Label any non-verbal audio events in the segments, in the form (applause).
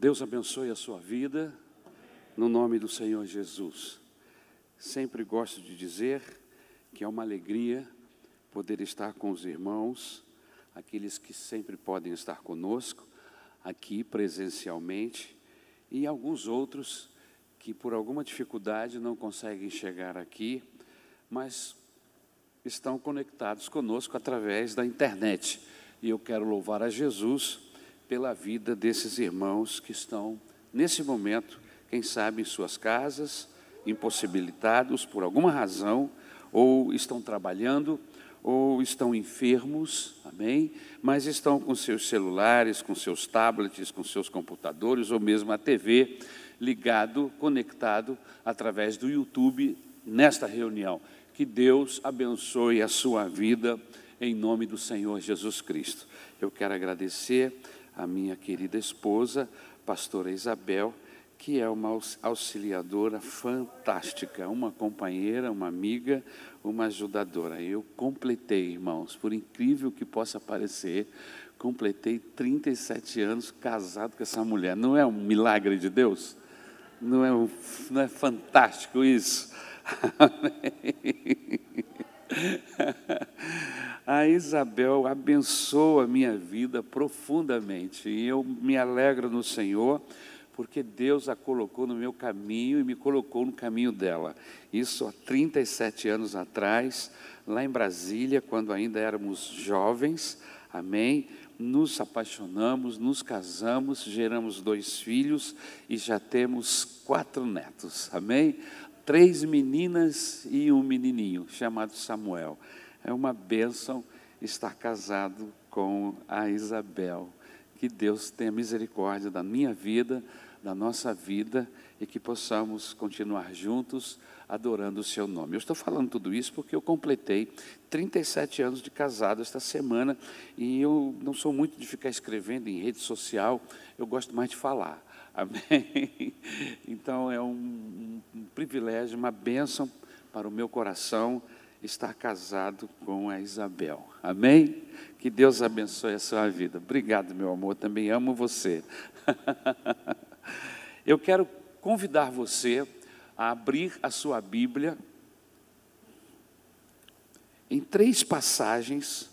Deus abençoe a sua vida, no nome do Senhor Jesus. Sempre gosto de dizer que é uma alegria poder estar com os irmãos, aqueles que sempre podem estar conosco, aqui presencialmente, e alguns outros que por alguma dificuldade não conseguem chegar aqui, mas estão conectados conosco através da internet. E eu quero louvar a Jesus pela vida desses irmãos que estão, nesse momento, quem sabe em suas casas, impossibilitados por alguma razão, ou estão trabalhando, ou estão enfermos, amém? Mas estão com seus celulares, com seus tablets, com seus computadores, ou mesmo a TV ligado, conectado através do YouTube nesta reunião. Que Deus abençoe a sua vida em nome do Senhor Jesus Cristo. Eu quero agradecer a minha querida esposa, pastora Isabel, que é uma auxiliadora fantástica, uma companheira, uma amiga, uma ajudadora. Eu completei, irmãos, por incrível que possa parecer, completei 37 anos casado com essa mulher. Não é um milagre de Deus? Não é, um, não é fantástico isso? (laughs) Amém. A Isabel abençoa a minha vida profundamente e eu me alegro no Senhor porque Deus a colocou no meu caminho e me colocou no caminho dela. Isso há 37 anos atrás, lá em Brasília, quando ainda éramos jovens, amém? Nos apaixonamos, nos casamos, geramos dois filhos e já temos quatro netos, amém? Três meninas e um menininho chamado Samuel. É uma bênção estar casado com a Isabel. Que Deus tenha misericórdia da minha vida, da nossa vida e que possamos continuar juntos adorando o seu nome. Eu estou falando tudo isso porque eu completei 37 anos de casado esta semana e eu não sou muito de ficar escrevendo em rede social, eu gosto mais de falar. Amém? (laughs) Então é um, um privilégio, uma bênção para o meu coração estar casado com a Isabel. Amém? Que Deus abençoe a sua vida. Obrigado, meu amor. Também amo você. (laughs) Eu quero convidar você a abrir a sua Bíblia em três passagens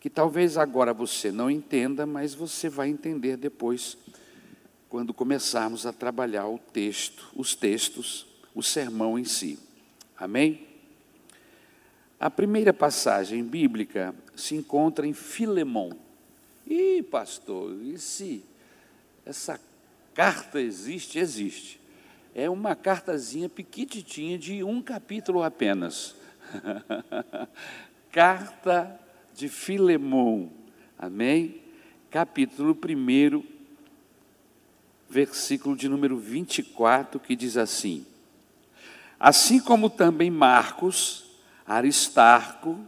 que talvez agora você não entenda, mas você vai entender depois quando começarmos a trabalhar o texto, os textos, o sermão em si. Amém? A primeira passagem bíblica se encontra em Filemão. Ih, pastor, e se essa carta existe? Existe. É uma cartazinha pequititinha de um capítulo apenas. (laughs) Carta de Filemão. Amém? Capítulo 1, versículo de número 24, que diz assim: Assim como também Marcos Aristarco,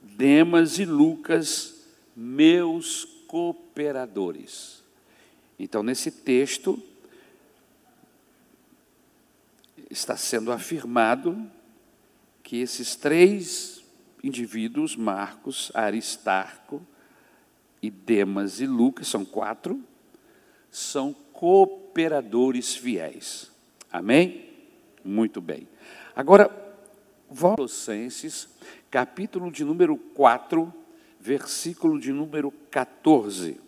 Demas e Lucas, meus cooperadores. Então, nesse texto, está sendo afirmado que esses três indivíduos, Marcos, Aristarco e Demas e Lucas, são quatro, são cooperadores fiéis. Amém? Muito bem. Agora, Colossenses, capítulo de número 4, versículo de número 14.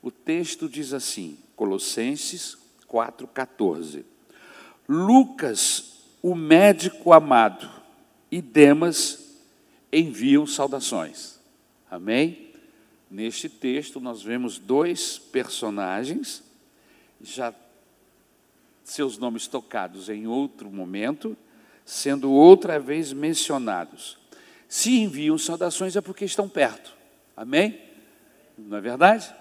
O texto diz assim, Colossenses 4, 14. Lucas, o médico amado, e Demas enviam saudações. Amém? Neste texto nós vemos dois personagens, já seus nomes tocados em outro momento, sendo outra vez mencionados. Se enviam saudações é porque estão perto. Amém? Não é verdade?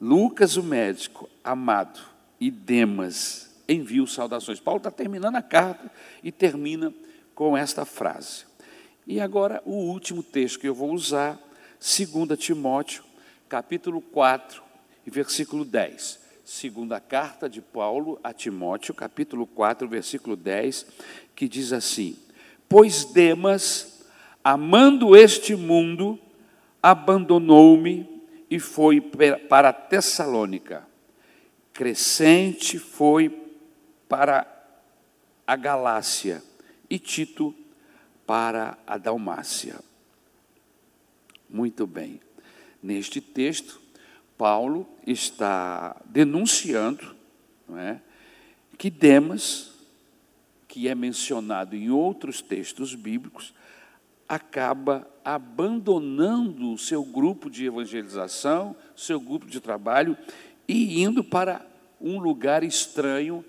Lucas, o médico, amado, e Demas enviam saudações. Paulo está terminando a carta e termina com esta frase. E agora o último texto que eu vou usar, 2 Timóteo, capítulo 4, e versículo 10 segunda carta de Paulo a Timóteo, capítulo 4, versículo 10, que diz assim: Pois Demas, amando este mundo, abandonou-me e foi para Tessalônica. Crescente foi para a Galácia e Tito para a Dalmácia. Muito bem. Neste texto, Paulo está denunciando é, que Demas, que é mencionado em outros textos bíblicos, acaba abandonando o seu grupo de evangelização, seu grupo de trabalho e indo para um lugar estranho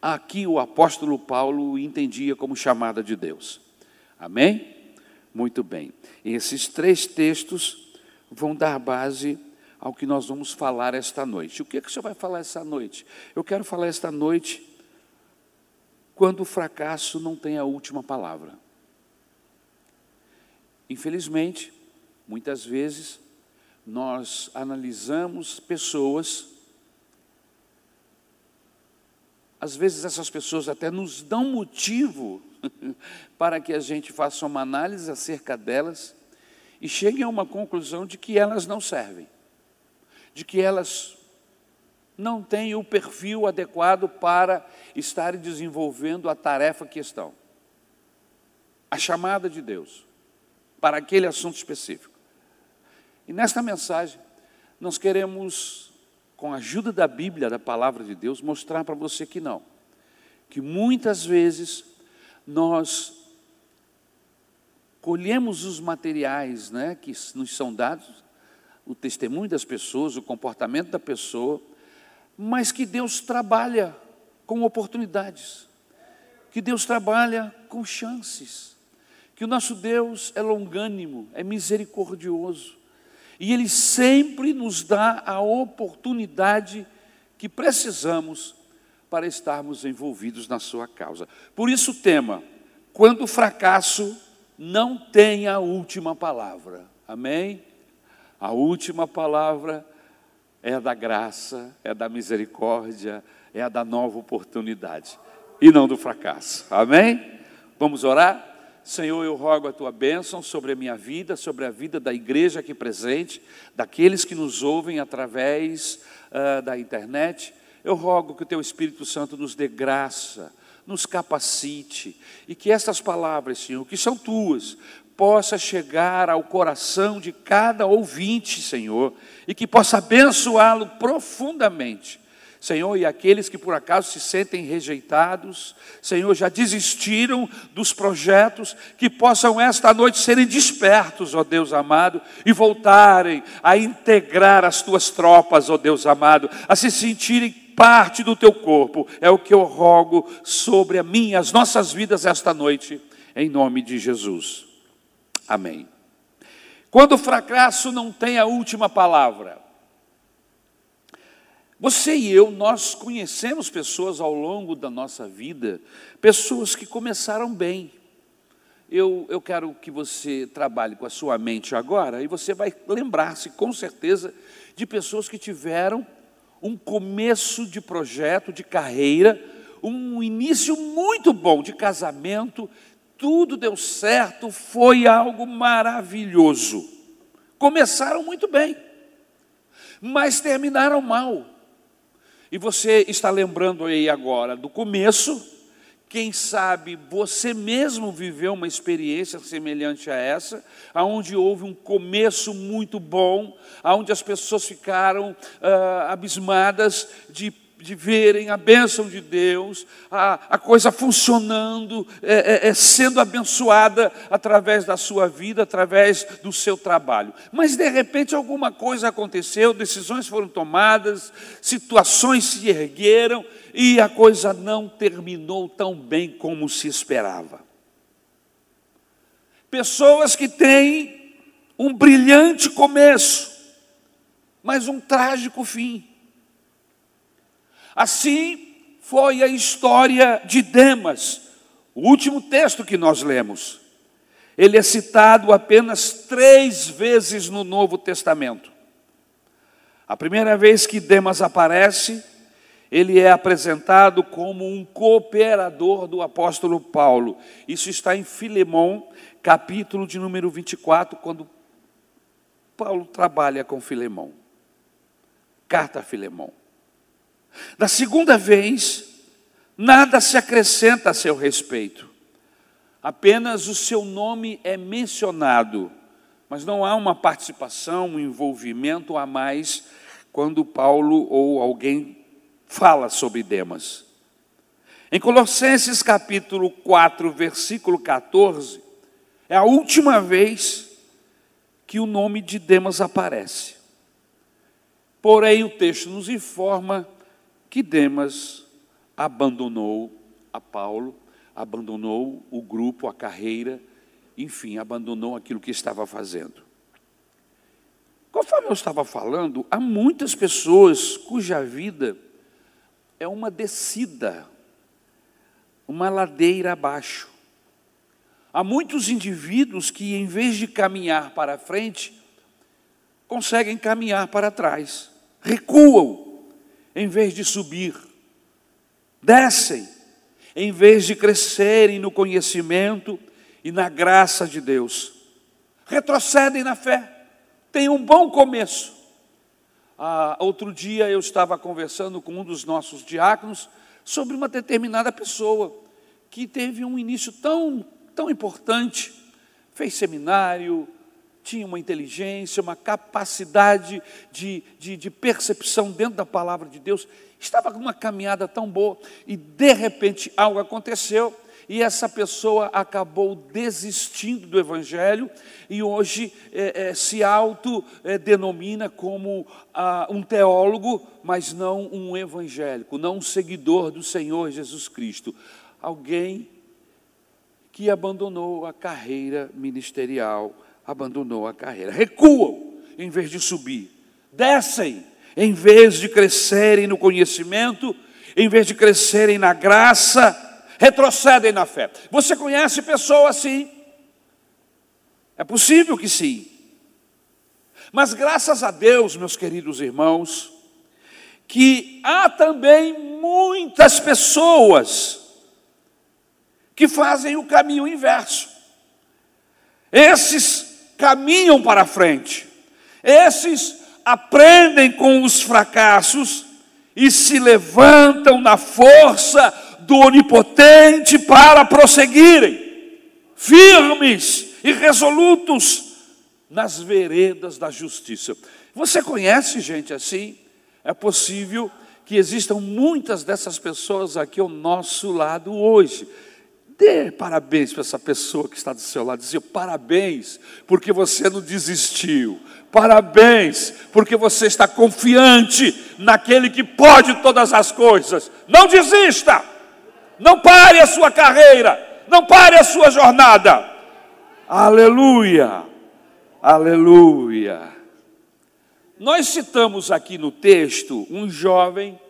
Aqui o apóstolo Paulo entendia como chamada de Deus. Amém? Muito bem. Esses três textos vão dar base ao que nós vamos falar esta noite. O que, é que o senhor vai falar esta noite? Eu quero falar esta noite quando o fracasso não tem a última palavra. Infelizmente, muitas vezes, nós analisamos pessoas às vezes essas pessoas até nos dão motivo (laughs) para que a gente faça uma análise acerca delas e chegue a uma conclusão de que elas não servem, de que elas não têm o perfil adequado para estarem desenvolvendo a tarefa que estão. A chamada de Deus para aquele assunto específico. E nesta mensagem, nós queremos com a ajuda da Bíblia, da palavra de Deus, mostrar para você que não. Que muitas vezes nós colhemos os materiais né, que nos são dados, o testemunho das pessoas, o comportamento da pessoa, mas que Deus trabalha com oportunidades, que Deus trabalha com chances, que o nosso Deus é longânimo, é misericordioso, e Ele sempre nos dá a oportunidade que precisamos para estarmos envolvidos na Sua causa. Por isso, o tema: quando o fracasso não tem a última palavra. Amém? A última palavra é a da graça, é da misericórdia, é a da nova oportunidade e não do fracasso. Amém? Vamos orar? Senhor, eu rogo a tua bênção sobre a minha vida, sobre a vida da igreja aqui presente, daqueles que nos ouvem através uh, da internet. Eu rogo que o teu Espírito Santo nos dê graça, nos capacite e que estas palavras, Senhor, que são tuas, possa chegar ao coração de cada ouvinte, Senhor, e que possa abençoá-lo profundamente Senhor, e aqueles que por acaso se sentem rejeitados, Senhor, já desistiram dos projetos, que possam esta noite serem despertos, ó Deus amado, e voltarem a integrar as tuas tropas, ó Deus amado, a se sentirem parte do teu corpo. É o que eu rogo sobre a minha, as nossas vidas esta noite, em nome de Jesus. Amém. Quando o fracasso não tem a última palavra, você e eu, nós conhecemos pessoas ao longo da nossa vida, pessoas que começaram bem. Eu, eu quero que você trabalhe com a sua mente agora e você vai lembrar-se com certeza de pessoas que tiveram um começo de projeto, de carreira, um início muito bom de casamento, tudo deu certo, foi algo maravilhoso. Começaram muito bem, mas terminaram mal. E você está lembrando aí agora do começo, quem sabe você mesmo viveu uma experiência semelhante a essa, aonde houve um começo muito bom, aonde as pessoas ficaram ah, abismadas de de verem a bênção de Deus, a, a coisa funcionando, é, é, é, sendo abençoada através da sua vida, através do seu trabalho. Mas de repente alguma coisa aconteceu, decisões foram tomadas, situações se ergueram e a coisa não terminou tão bem como se esperava. Pessoas que têm um brilhante começo, mas um trágico fim. Assim foi a história de Demas, o último texto que nós lemos. Ele é citado apenas três vezes no Novo Testamento. A primeira vez que Demas aparece, ele é apresentado como um cooperador do apóstolo Paulo. Isso está em Filemão, capítulo de número 24, quando Paulo trabalha com Filemão. Carta a Filemão. Da segunda vez, nada se acrescenta a seu respeito. Apenas o seu nome é mencionado, mas não há uma participação, um envolvimento a mais quando Paulo ou alguém fala sobre Demas. Em Colossenses capítulo 4, versículo 14, é a última vez que o nome de Demas aparece. Porém, o texto nos informa que Demas abandonou a Paulo, abandonou o grupo, a carreira, enfim, abandonou aquilo que estava fazendo. Conforme eu estava falando, há muitas pessoas cuja vida é uma descida, uma ladeira abaixo. Há muitos indivíduos que, em vez de caminhar para frente, conseguem caminhar para trás, recuam, em vez de subir, descem, em vez de crescerem no conhecimento e na graça de Deus, retrocedem na fé, têm um bom começo. Ah, outro dia eu estava conversando com um dos nossos diáconos sobre uma determinada pessoa que teve um início tão, tão importante, fez seminário, tinha uma inteligência, uma capacidade de, de, de percepção dentro da palavra de Deus, estava com uma caminhada tão boa e de repente algo aconteceu e essa pessoa acabou desistindo do Evangelho e hoje é, é, se autodenomina é, como ah, um teólogo, mas não um evangélico, não um seguidor do Senhor Jesus Cristo. Alguém que abandonou a carreira ministerial, abandonou a carreira. Recuam em vez de subir, descem em vez de crescerem no conhecimento, em vez de crescerem na graça retrocedem na fé. Você conhece pessoas assim? É possível que sim. Mas graças a Deus, meus queridos irmãos, que há também muitas pessoas que fazem o caminho inverso. Esses caminham para frente. Esses aprendem com os fracassos e se levantam na força do Onipotente para prosseguirem, firmes e resolutos nas veredas da justiça. Você conhece gente assim? É possível que existam muitas dessas pessoas aqui ao nosso lado hoje. Dê parabéns para essa pessoa que está do seu lado. Dizer parabéns, porque você não desistiu. Parabéns, porque você está confiante naquele que pode todas as coisas. Não desista. Não pare a sua carreira, não pare a sua jornada. Aleluia, aleluia. Nós citamos aqui no texto um jovem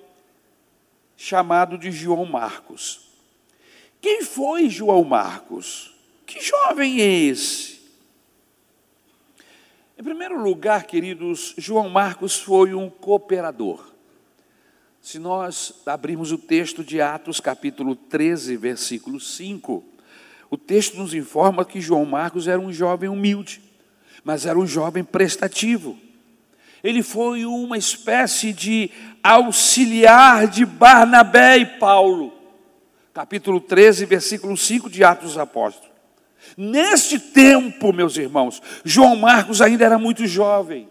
chamado de João Marcos. Quem foi João Marcos? Que jovem é esse? Em primeiro lugar, queridos, João Marcos foi um cooperador. Se nós abrirmos o texto de Atos, capítulo 13, versículo 5, o texto nos informa que João Marcos era um jovem humilde, mas era um jovem prestativo. Ele foi uma espécie de auxiliar de Barnabé e Paulo. Capítulo 13, versículo 5 de Atos dos Apóstolos. Neste tempo, meus irmãos, João Marcos ainda era muito jovem.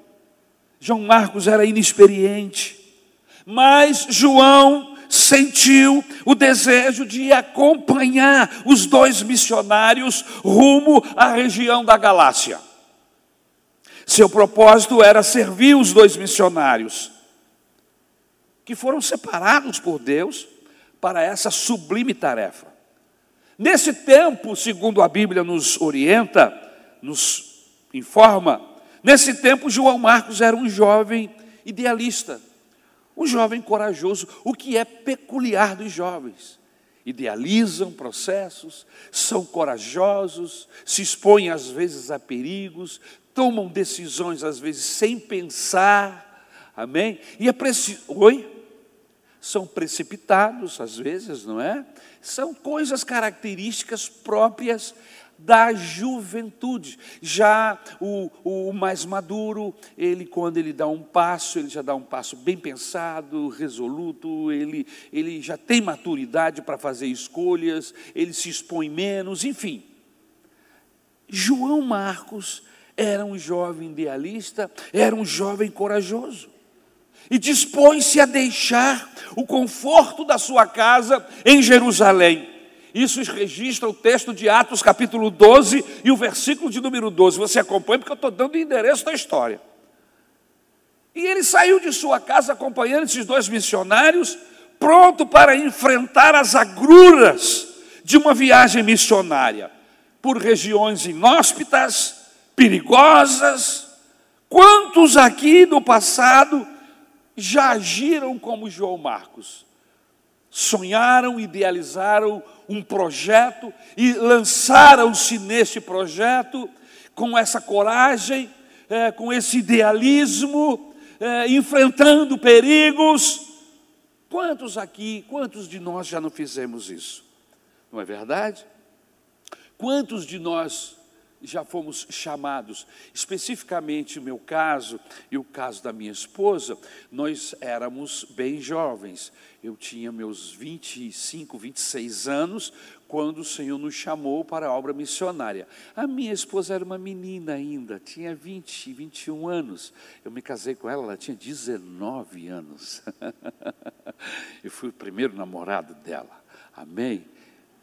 João Marcos era inexperiente. Mas João sentiu o desejo de acompanhar os dois missionários rumo à região da Galácia. Seu propósito era servir os dois missionários, que foram separados por Deus para essa sublime tarefa. Nesse tempo, segundo a Bíblia nos orienta, nos informa, nesse tempo João Marcos era um jovem idealista um jovem corajoso, o que é peculiar dos jovens. Idealizam processos, são corajosos, se expõem às vezes a perigos, tomam decisões às vezes sem pensar, amém? E é preciso. Oi? São precipitados às vezes, não é? São coisas características próprias da juventude. Já o, o mais maduro, ele quando ele dá um passo, ele já dá um passo bem pensado, resoluto, ele, ele já tem maturidade para fazer escolhas, ele se expõe menos, enfim. João Marcos era um jovem idealista, era um jovem corajoso. E dispôs-se a deixar o conforto da sua casa em Jerusalém isso registra o texto de Atos, capítulo 12, e o versículo de número 12. Você acompanha, porque eu estou dando o endereço da história. E ele saiu de sua casa acompanhando esses dois missionários, pronto para enfrentar as agruras de uma viagem missionária por regiões inóspitas, perigosas. Quantos aqui no passado já agiram como João Marcos? Sonharam, idealizaram um projeto e lançaram-se nesse projeto com essa coragem, é, com esse idealismo, é, enfrentando perigos. Quantos aqui, quantos de nós já não fizemos isso? Não é verdade? Quantos de nós já fomos chamados, especificamente o meu caso e o caso da minha esposa, nós éramos bem jovens. Eu tinha meus 25, 26 anos quando o Senhor nos chamou para a obra missionária. A minha esposa era uma menina ainda, tinha 20, 21 anos. Eu me casei com ela, ela tinha 19 anos. (laughs) Eu fui o primeiro namorado dela. Amém?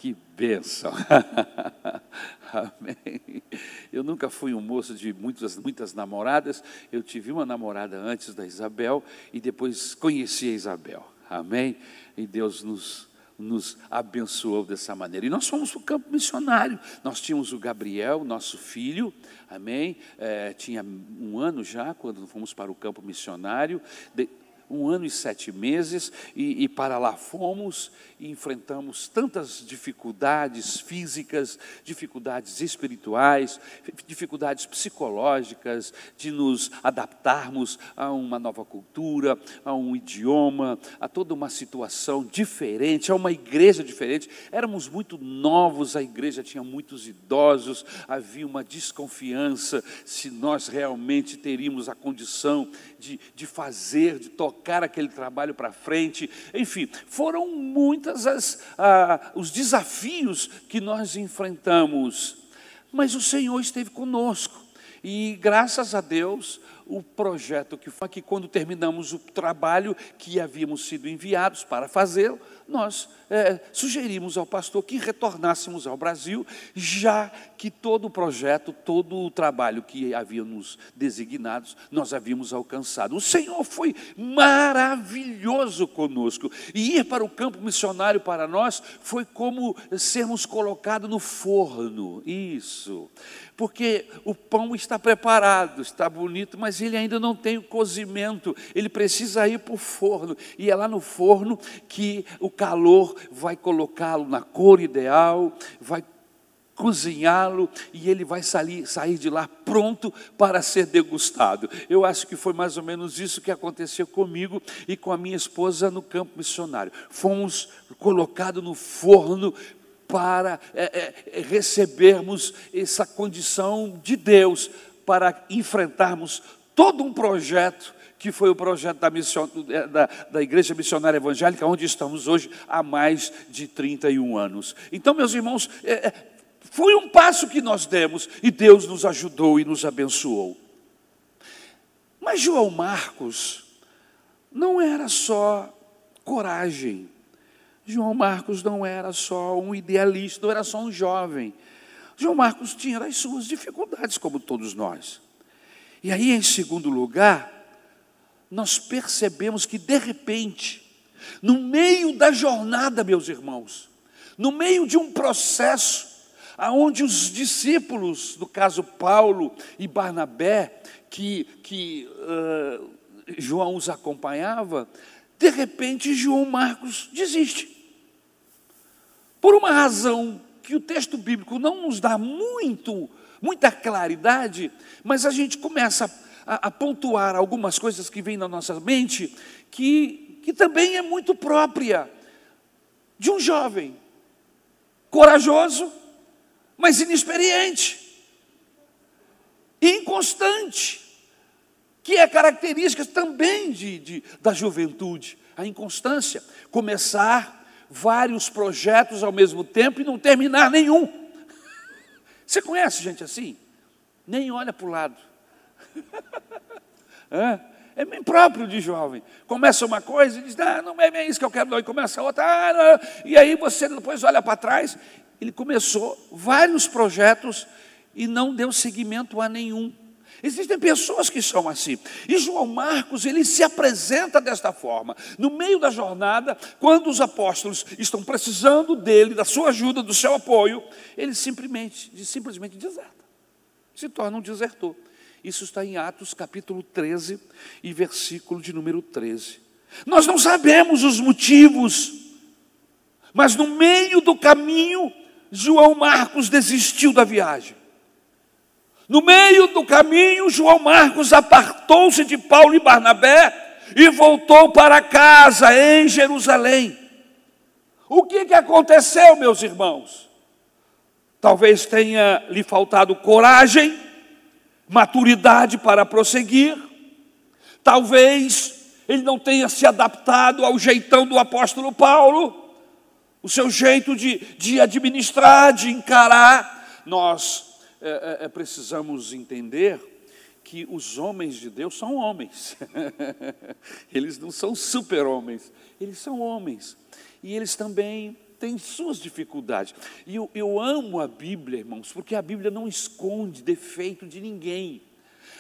Que bênção! (laughs) Amém. Eu nunca fui um moço de muitas, muitas namoradas. Eu tive uma namorada antes da Isabel e depois conheci a Isabel. Amém. E Deus nos, nos abençoou dessa maneira. E nós fomos para o campo missionário. Nós tínhamos o Gabriel, nosso filho, amém. É, tinha um ano já quando fomos para o campo missionário. De, um ano e sete meses, e, e, para lá fomos e enfrentamos tantas dificuldades físicas, dificuldades espirituais, dificuldades psicológicas, de nos adaptarmos a uma nova cultura, a um idioma, a toda uma situação diferente, a uma igreja diferente. Éramos muito novos, a igreja tinha muitos idosos, havia uma desconfiança se nós realmente teríamos a condição de, de fazer, de tocar aquele trabalho para frente. Enfim, foram muitas as, ah, os desafios que nós enfrentamos, mas o Senhor esteve conosco. E graças a Deus, o projeto que foi que quando terminamos o trabalho que havíamos sido enviados para fazê-lo, nós é, sugerimos ao pastor que retornássemos ao Brasil, já que todo o projeto, todo o trabalho que havíamos designados, nós havíamos alcançado. O Senhor foi maravilhoso conosco. E ir para o campo missionário para nós foi como sermos colocados no forno. Isso. Porque o pão está preparado, está bonito, mas ele ainda não tem o cozimento. Ele precisa ir para o forno. E é lá no forno que o calor vai colocá-lo na cor ideal, vai cozinhá-lo e ele vai sair, sair de lá pronto para ser degustado. Eu acho que foi mais ou menos isso que aconteceu comigo e com a minha esposa no campo missionário. Fomos colocados no forno para é, é, recebermos essa condição de Deus para enfrentarmos todo um projeto que foi o projeto da, mission, da, da, Igreja Missionária Evangélica, onde estamos hoje há mais de 31 anos. Então, meus irmãos, é, é, foi um passo que nós demos e Deus nos ajudou e nos abençoou. Mas João Marcos não era só coragem, João Marcos não era só um idealista, não era só um jovem. João Marcos tinha as suas dificuldades, como todos nós. E aí, em segundo lugar, nós percebemos que, de repente, no meio da jornada, meus irmãos, no meio de um processo, aonde os discípulos, no caso Paulo e Barnabé, que, que uh, João os acompanhava, de repente João Marcos desiste. Por uma razão que o texto bíblico não nos dá muito, muita claridade, mas a gente começa a, a pontuar algumas coisas que vêm na nossa mente, que, que também é muito própria de um jovem corajoso, mas inexperiente, inconstante, que é característica também de, de, da juventude, a inconstância, começar vários projetos ao mesmo tempo e não terminar nenhum. (laughs) Você conhece gente assim? Nem olha para o lado. É, bem próprio de jovem. Começa uma coisa e diz, ah, não é bem isso que eu quero, não. E começa outra, ah, e aí você depois olha para trás. Ele começou vários projetos e não deu seguimento a nenhum. Existem pessoas que são assim. E João Marcos, ele se apresenta desta forma. No meio da jornada, quando os apóstolos estão precisando dele, da sua ajuda, do seu apoio, ele simplesmente, simplesmente deserta. Se torna um desertor. Isso está em Atos capítulo 13 e versículo de número 13. Nós não sabemos os motivos, mas no meio do caminho, João Marcos desistiu da viagem. No meio do caminho, João Marcos apartou-se de Paulo e Barnabé e voltou para casa em Jerusalém. O que, que aconteceu, meus irmãos? Talvez tenha lhe faltado coragem, maturidade para prosseguir, talvez ele não tenha se adaptado ao jeitão do apóstolo Paulo, o seu jeito de, de administrar, de encarar. Nós é, é, é, precisamos entender que os homens de Deus são homens. (laughs) eles não são super-homens, eles são homens. E eles também têm suas dificuldades. E eu, eu amo a Bíblia, irmãos, porque a Bíblia não esconde defeito de ninguém.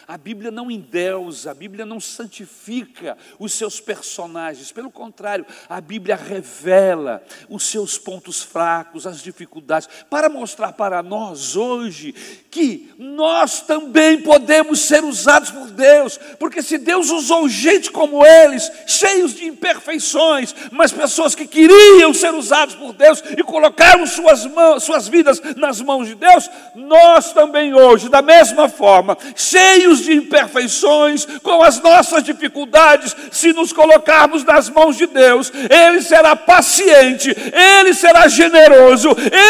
A Bíblia não endeusa, a Bíblia não santifica os seus personagens, pelo contrário, a Bíblia revela os seus pontos fracos, as dificuldades, para mostrar para nós hoje que nós também podemos ser usados por Deus, porque se Deus usou gente como eles, cheios de imperfeições, mas pessoas que queriam ser usados por Deus e colocaram suas, mãos, suas vidas nas mãos de Deus, nós também hoje, da mesma forma, cheios cheios de imperfeições, com as nossas dificuldades, se nos colocarmos nas mãos de Deus, Ele será paciente, Ele será generoso,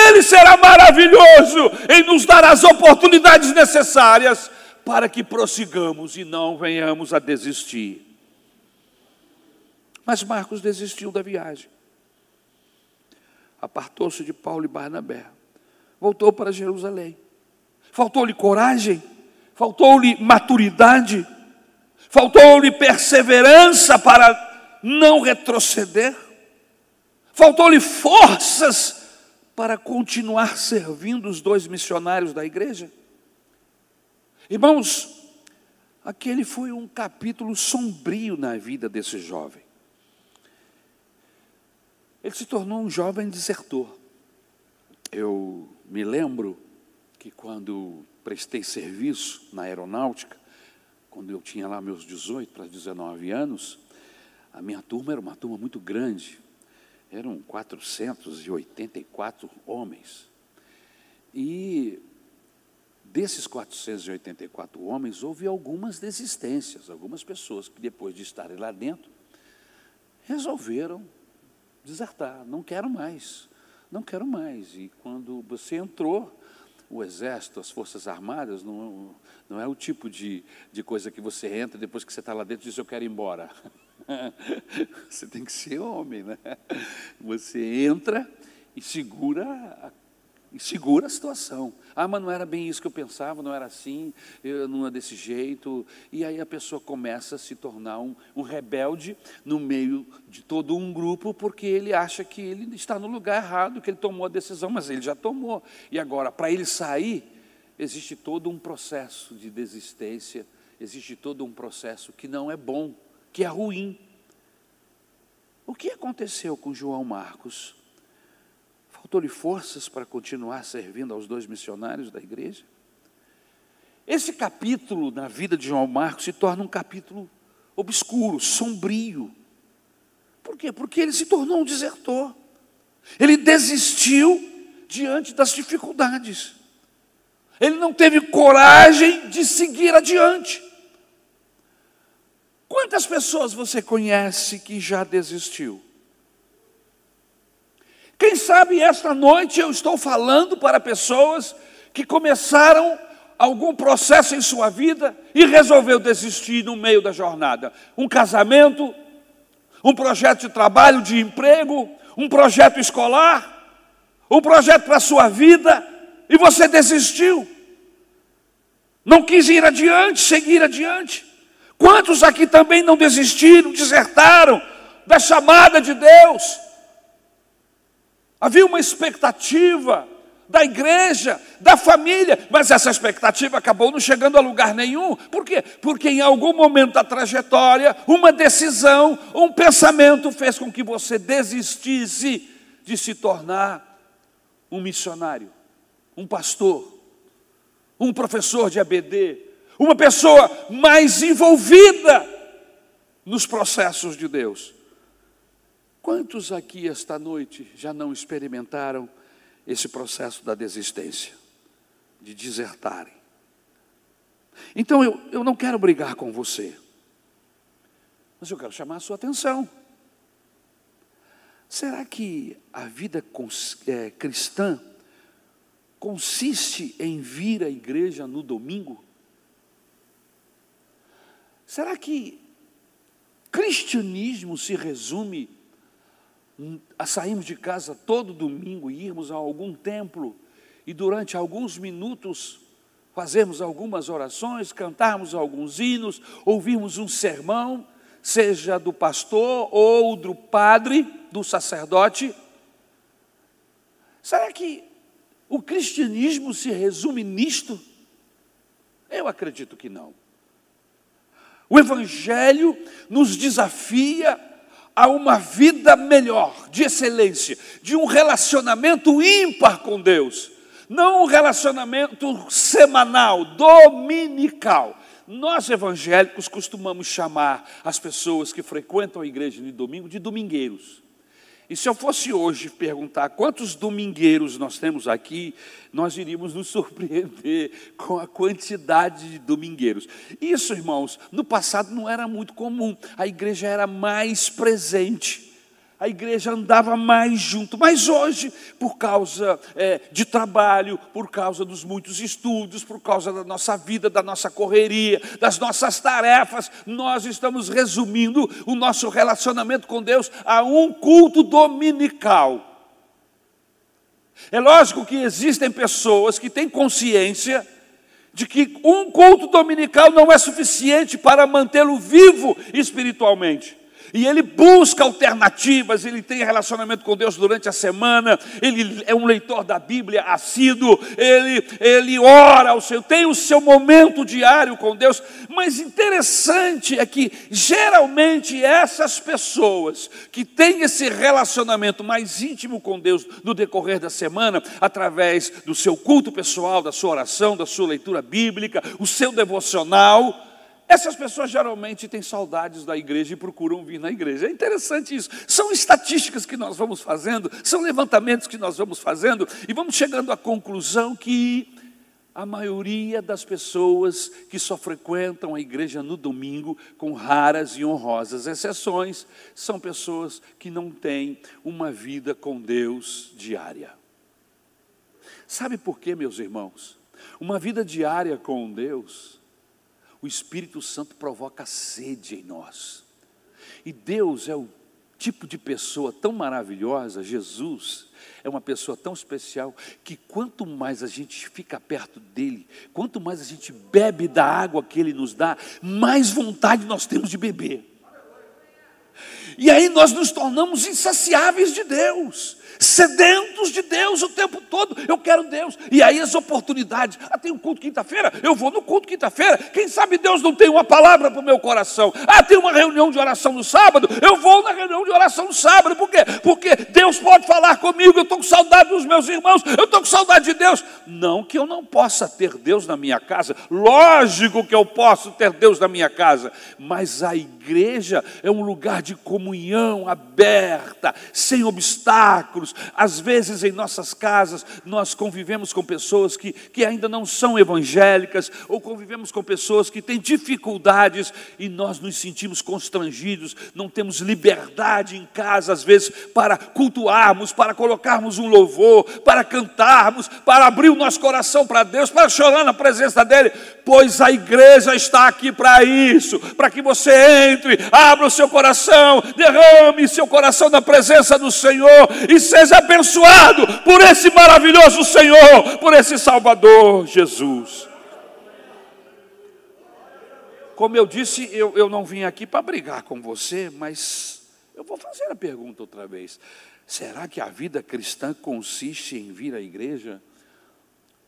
Ele será maravilhoso em nos dar as oportunidades necessárias para que prossigamos e não venhamos a desistir. Mas Marcos desistiu da viagem. Apartou-se de Paulo e Barnabé. Voltou para Jerusalém. Faltou-lhe coragem? Faltou-lhe maturidade, faltou-lhe perseverança para não retroceder, faltou-lhe forças para continuar servindo os dois missionários da igreja. Irmãos, aquele foi um capítulo sombrio na vida desse jovem. Ele se tornou um jovem desertor. Eu me lembro que quando prestei serviço na aeronáutica, quando eu tinha lá meus 18 para 19 anos, a minha turma era uma turma muito grande, eram 484 homens. E desses 484 homens, houve algumas desistências, algumas pessoas que depois de estarem lá dentro, resolveram desertar, não quero mais, não quero mais. E quando você entrou, o exército, as forças armadas, não, não é o tipo de, de coisa que você entra depois que você está lá dentro e diz eu quero ir embora. (laughs) Você tem que ser homem, né? Você entra e segura segura a situação. Ah, mas não era bem isso que eu pensava, não era assim, eu não é desse jeito. E aí a pessoa começa a se tornar um, um rebelde no meio de todo um grupo, porque ele acha que ele está no lugar errado, que ele tomou a decisão, mas ele já tomou. E agora, para ele sair, existe todo um processo de desistência, existe todo um processo que não é bom, que é ruim. O que aconteceu com João Marcos? Faltou-lhe forças para continuar servindo aos dois missionários da igreja? Esse capítulo na vida de João Marcos se torna um capítulo obscuro, sombrio. Por quê? Porque ele se tornou um desertor. Ele desistiu diante das dificuldades. Ele não teve coragem de seguir adiante. Quantas pessoas você conhece que já desistiu? Quem sabe esta noite eu estou falando para pessoas que começaram algum processo em sua vida e resolveu desistir no meio da jornada. Um casamento, um projeto de trabalho, de emprego, um projeto escolar, um projeto para a sua vida, e você desistiu. Não quis ir adiante, seguir adiante. Quantos aqui também não desistiram, desertaram da chamada de Deus? Havia uma expectativa da igreja, da família, mas essa expectativa acabou não chegando a lugar nenhum. Por quê? Porque em algum momento da trajetória, uma decisão, um pensamento fez com que você desistisse de se tornar um missionário, um pastor, um professor de ABD, uma pessoa mais envolvida nos processos de Deus. Quantos aqui esta noite já não experimentaram esse processo da desistência, de desertarem? Então eu, eu não quero brigar com você, mas eu quero chamar a sua atenção. Será que a vida é, cristã consiste em vir à igreja no domingo? Será que cristianismo se resume a sairmos de casa todo domingo e irmos a algum templo e durante alguns minutos fazermos algumas orações, cantarmos alguns hinos, ouvirmos um sermão, seja do pastor ou do padre, do sacerdote? Será que o cristianismo se resume nisto? Eu acredito que não. O Evangelho nos desafia a uma vida melhor, de excelência, de um relacionamento ímpar com Deus, não um relacionamento semanal, dominical. Nós evangélicos costumamos chamar as pessoas que frequentam a igreja de domingo de domingueiros. E se eu fosse hoje perguntar quantos domingueiros nós temos aqui, nós iríamos nos surpreender (laughs) com a quantidade de domingueiros. Isso, irmãos, no passado não era muito comum, a igreja era mais presente a igreja andava mais junto. Mas hoje, por causa é, de trabalho, por causa dos muitos estudos, por causa da nossa vida, da nossa correria, das nossas tarefas, nós estamos resumindo o nosso relacionamento com Deus a um culto dominical. É lógico que existem pessoas que têm consciência de que um culto dominical não é suficiente para mantê-lo vivo espiritualmente e ele busca alternativas, ele tem relacionamento com Deus durante a semana, ele é um leitor da Bíblia assíduo, ele, ele ora ao seu, tem o seu momento diário com Deus, mas interessante é que geralmente essas pessoas que têm esse relacionamento mais íntimo com Deus no decorrer da semana, através do seu culto pessoal, da sua oração, da sua leitura bíblica, o seu devocional, essas pessoas geralmente têm saudades da igreja e procuram vir na igreja. É interessante isso. São estatísticas que nós vamos fazendo, são levantamentos que nós vamos fazendo e vamos chegando à conclusão que a maioria das pessoas que só frequentam a igreja no domingo, com raras e honrosas exceções, são pessoas que não têm uma vida com Deus diária. Sabe por quê, meus irmãos? Uma vida diária com Deus o Espírito Santo provoca sede em nós. E Deus é o tipo de pessoa tão maravilhosa, Jesus é uma pessoa tão especial, que quanto mais a gente fica perto dele, quanto mais a gente bebe da água que ele nos dá, mais vontade nós temos de beber. E aí nós nos tornamos insaciáveis de Deus sedentos de Deus o tempo todo. Eu quero Deus. E aí as oportunidades. Ah, tem um culto quinta-feira? Eu vou no culto quinta-feira. Quem sabe Deus não tem uma palavra para o meu coração. Ah, tem uma reunião de oração no sábado? Eu vou na reunião de oração no sábado. Por quê? Porque Deus pode falar comigo. Eu estou com saudade dos meus irmãos. Eu estou com saudade de Deus. Não que eu não possa ter Deus na minha casa. Lógico que eu posso ter Deus na minha casa. Mas a igreja é um lugar de comunhão aberta, sem obstáculos Às vezes em nossas casas nós convivemos com pessoas que, que ainda não são evangélicas, ou convivemos com pessoas que têm dificuldades e nós nos sentimos constrangidos, não temos liberdade em casa, às vezes, para cultuarmos, para colocarmos um louvor, para cantarmos, para abrir o nosso coração para Deus, para chorar na presença dEle, pois a igreja está aqui para isso, para que você entre, abra o seu coração, derrame seu coração na presença do Senhor e seja abençoado por esse maravilhoso Senhor, por esse Salvador Jesus. Como eu disse, eu, eu não vim aqui para brigar com você, mas eu vou fazer a pergunta outra vez. Será que a vida cristã consiste em vir à igreja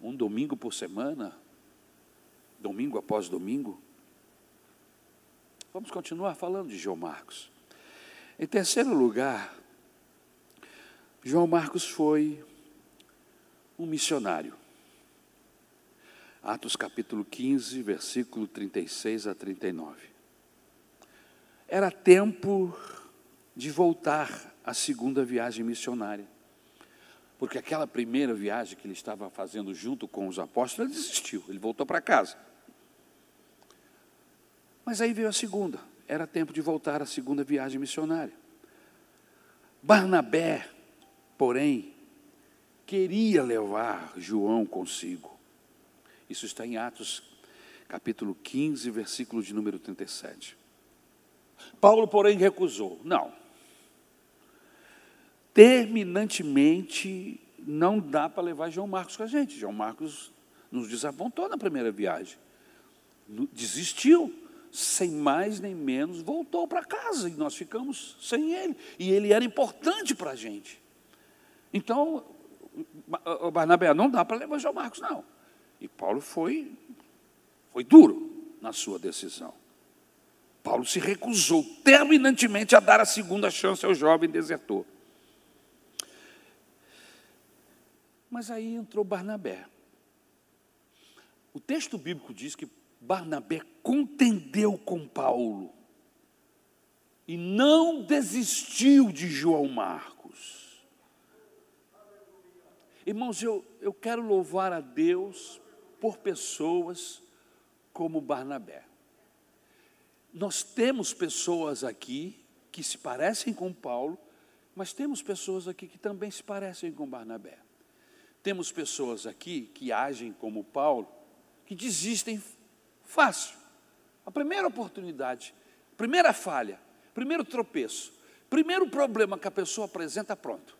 um domingo por semana? Domingo após domingo? Vamos continuar falando de João Marcos. Em terceiro lugar, João Marcos foi um missionário. Atos capítulo 15, versículo 36 a 39. Era tempo de voltar à segunda viagem missionária. Porque aquela primeira viagem que ele estava fazendo junto com os apóstolos, ele desistiu, ele voltou para casa. Mas aí veio a segunda. Era tempo de voltar à segunda viagem missionária. Barnabé, porém, queria levar João consigo. Isso está em Atos, capítulo 15, versículo de número 37. Paulo, porém, recusou. Não. Terminantemente, não dá para levar João Marcos com a gente. João Marcos nos desapontou na primeira viagem. Desistiu sem mais nem menos, voltou para casa e nós ficamos sem ele. E ele era importante para a gente. Então, Barnabé, não dá para levar João Marcos, não. E Paulo foi, foi duro na sua decisão. Paulo se recusou terminantemente a dar a segunda chance ao jovem desertor. Mas aí entrou Barnabé. O texto bíblico diz que Barnabé contendeu com Paulo e não desistiu de João Marcos. Irmãos, eu, eu quero louvar a Deus por pessoas como Barnabé. Nós temos pessoas aqui que se parecem com Paulo, mas temos pessoas aqui que também se parecem com Barnabé. Temos pessoas aqui que agem como Paulo, que desistem Fácil. A primeira oportunidade, primeira falha, primeiro tropeço, primeiro problema que a pessoa apresenta, pronto.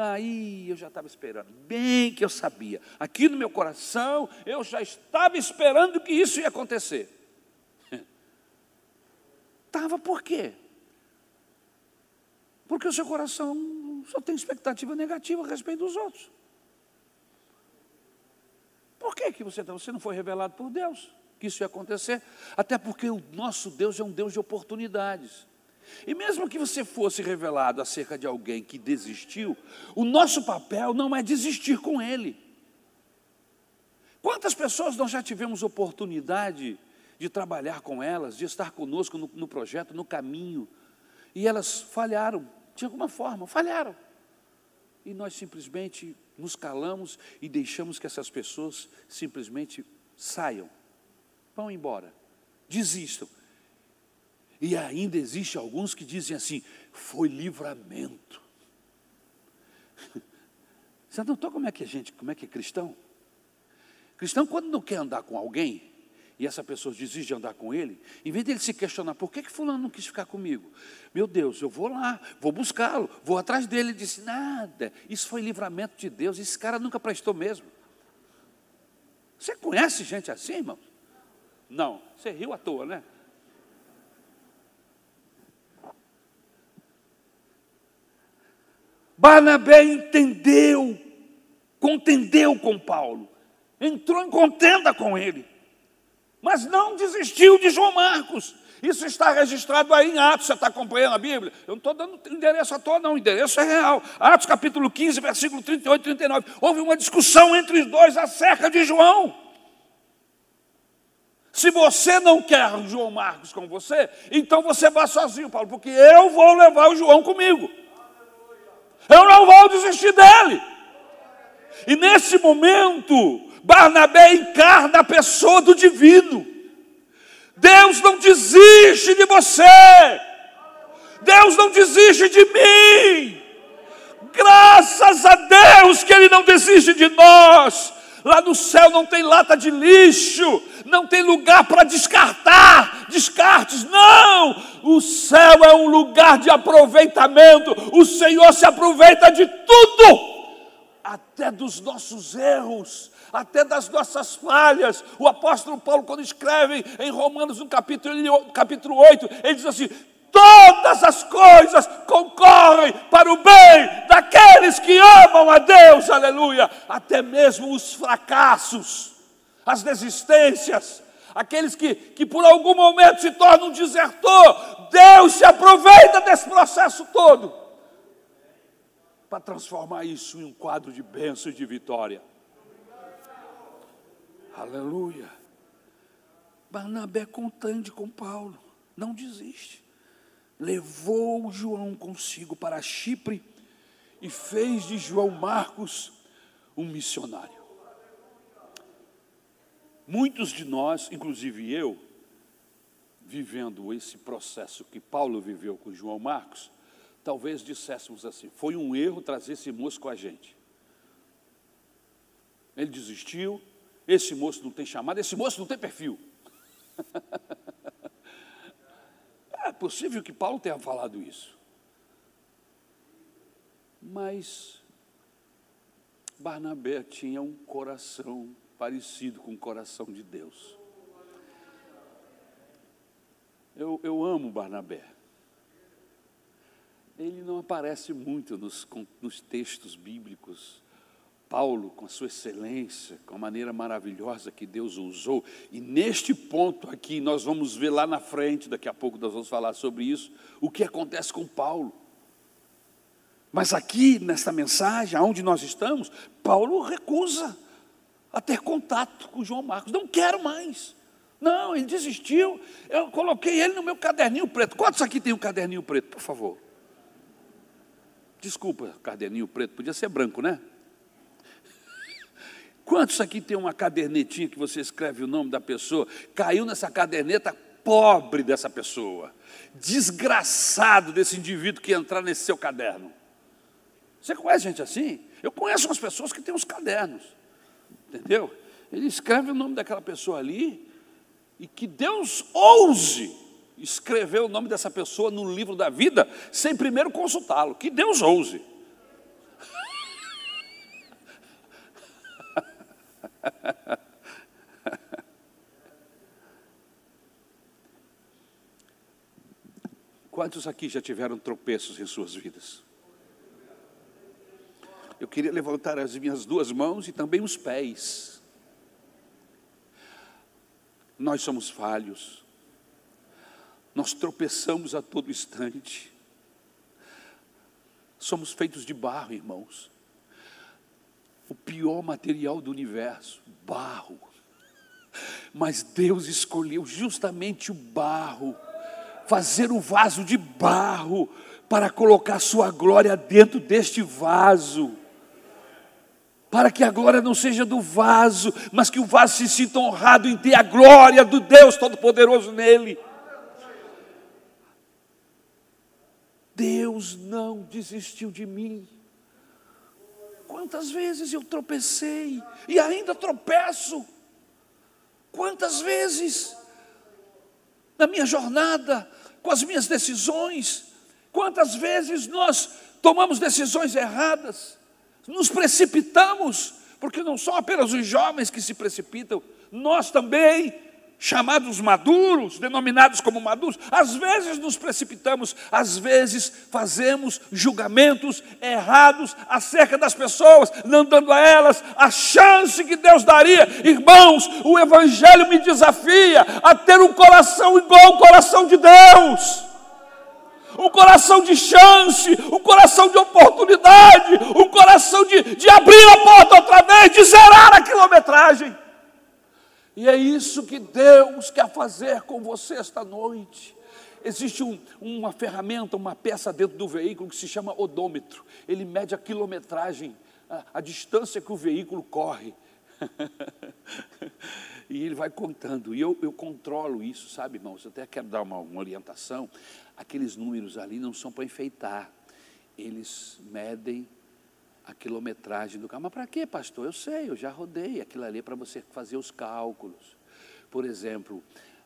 Aí eu já estava esperando, bem que eu sabia. Aqui no meu coração, eu já estava esperando que isso ia acontecer. (laughs) Estava por quê? Porque o seu coração só tem expectativa negativa a respeito dos outros. Por que, que você, tá, você não foi revelado por Deus? que isso ia acontecer, até porque o nosso Deus é um Deus de oportunidades. E mesmo que você fosse revelado acerca de alguém que desistiu, o nosso papel não é desistir com ele. Quantas pessoas nós já tivemos oportunidade de trabalhar com elas, de estar conosco no, no projeto, no caminho, e elas falharam, de alguma forma, falharam. E nós simplesmente nos calamos e deixamos que essas pessoas simplesmente saiam vão embora, desistam. E ainda existe alguns que dizem assim: foi livramento. (laughs) Você notou como é que a gente, como é que é cristão? Cristão, quando não quer andar com alguém, e essa pessoa desiste de andar com ele, em vez dele se questionar, por que, que fulano não quis ficar comigo? Meu Deus, eu vou lá, vou buscá-lo, vou atrás dele. Ele disse, nada, isso foi livramento de Deus, esse cara nunca prestou mesmo. Você conhece gente assim, irmão? Não, você riu à toa, né? Barnabé entendeu, contendeu com Paulo, entrou em contenda com ele, mas não desistiu de João Marcos. Isso está registrado aí em Atos, você está acompanhando a Bíblia? Eu não estou dando endereço à toa, não, o endereço é real. Atos capítulo 15, versículo 38 e 39. Houve uma discussão entre os dois acerca de João. Se você não quer João Marcos com você, então você vá sozinho, Paulo, porque eu vou levar o João comigo. Eu não vou desistir dele. E nesse momento, Barnabé encarna a pessoa do divino. Deus não desiste de você. Deus não desiste de mim. Graças a Deus que Ele não desiste de nós. Lá no céu não tem lata de lixo, não tem lugar para descartar, descartes, não! O céu é um lugar de aproveitamento, o Senhor se aproveita de tudo, até dos nossos erros, até das nossas falhas. O apóstolo Paulo, quando escreve em Romanos, no capítulo, capítulo 8, ele diz assim: todas as coisas concorrem para o bem daqueles que amam a Deus, aleluia, até mesmo os fracassos, as desistências, aqueles que, que por algum momento se tornam um desertor, Deus se aproveita desse processo todo para transformar isso em um quadro de bênção e de vitória. Aleluia. Barnabé contande com Paulo, não desiste levou João consigo para Chipre e fez de João Marcos um missionário. Muitos de nós, inclusive eu, vivendo esse processo que Paulo viveu com João Marcos, talvez disséssemos assim: foi um erro trazer esse moço com a gente. Ele desistiu, esse moço não tem chamada, esse moço não tem perfil. (laughs) É possível que Paulo tenha falado isso. Mas Barnabé tinha um coração parecido com o coração de Deus. Eu, eu amo Barnabé. Ele não aparece muito nos, nos textos bíblicos, Paulo, com a sua excelência, com a maneira maravilhosa que Deus usou, e neste ponto aqui, nós vamos ver lá na frente, daqui a pouco nós vamos falar sobre isso, o que acontece com Paulo. Mas aqui, nesta mensagem, aonde nós estamos, Paulo recusa a ter contato com João Marcos, não quero mais. Não, ele desistiu, eu coloquei ele no meu caderninho preto. Quantos aqui tem um caderninho preto, por favor? Desculpa, caderninho preto, podia ser branco, né? (laughs) Quantos aqui tem uma cadernetinha que você escreve o nome da pessoa? Caiu nessa caderneta pobre dessa pessoa, desgraçado desse indivíduo que entrar nesse seu caderno. Você conhece gente assim? Eu conheço umas pessoas que têm uns cadernos, entendeu? Ele escreve o nome daquela pessoa ali e que Deus ouse escrever o nome dessa pessoa no livro da vida sem primeiro consultá-lo. Que Deus ouse. (laughs) Quantos aqui já tiveram tropeços em suas vidas? Eu queria levantar as minhas duas mãos e também os pés. Nós somos falhos, nós tropeçamos a todo instante, somos feitos de barro, irmãos o pior material do universo, barro. Mas Deus escolheu justamente o barro, fazer o vaso de barro, para colocar sua glória dentro deste vaso. Para que a glória não seja do vaso, mas que o vaso se sinta honrado em ter a glória do Deus Todo-Poderoso nele. Deus não desistiu de mim. Quantas vezes eu tropecei e ainda tropeço? Quantas vezes na minha jornada, com as minhas decisões, quantas vezes nós tomamos decisões erradas, nos precipitamos, porque não são apenas os jovens que se precipitam, nós também chamados maduros, denominados como maduros, às vezes nos precipitamos, às vezes fazemos julgamentos errados acerca das pessoas, não dando a elas a chance que Deus daria. Irmãos, o Evangelho me desafia a ter um coração igual ao coração de Deus. Um coração de chance, um coração de oportunidade, um coração de, de abrir a porta outra vez, de zerar a quilometragem. E é isso que Deus quer fazer com você esta noite. existe um, uma ferramenta, uma peça dentro do veículo que se chama odômetro. Ele mede a quilometragem, a, a distância que o veículo corre. (laughs) e ele vai contando, e eu, eu controlo isso, sabe, irmãos? Eu até quero dar uma, uma orientação. Aqueles números ali não são para enfeitar, eles medem a quilometragem do carro. Mas para quê, pastor? Eu sei, eu já rodei. Aquilo ali é para você fazer os cálculos. Por exemplo,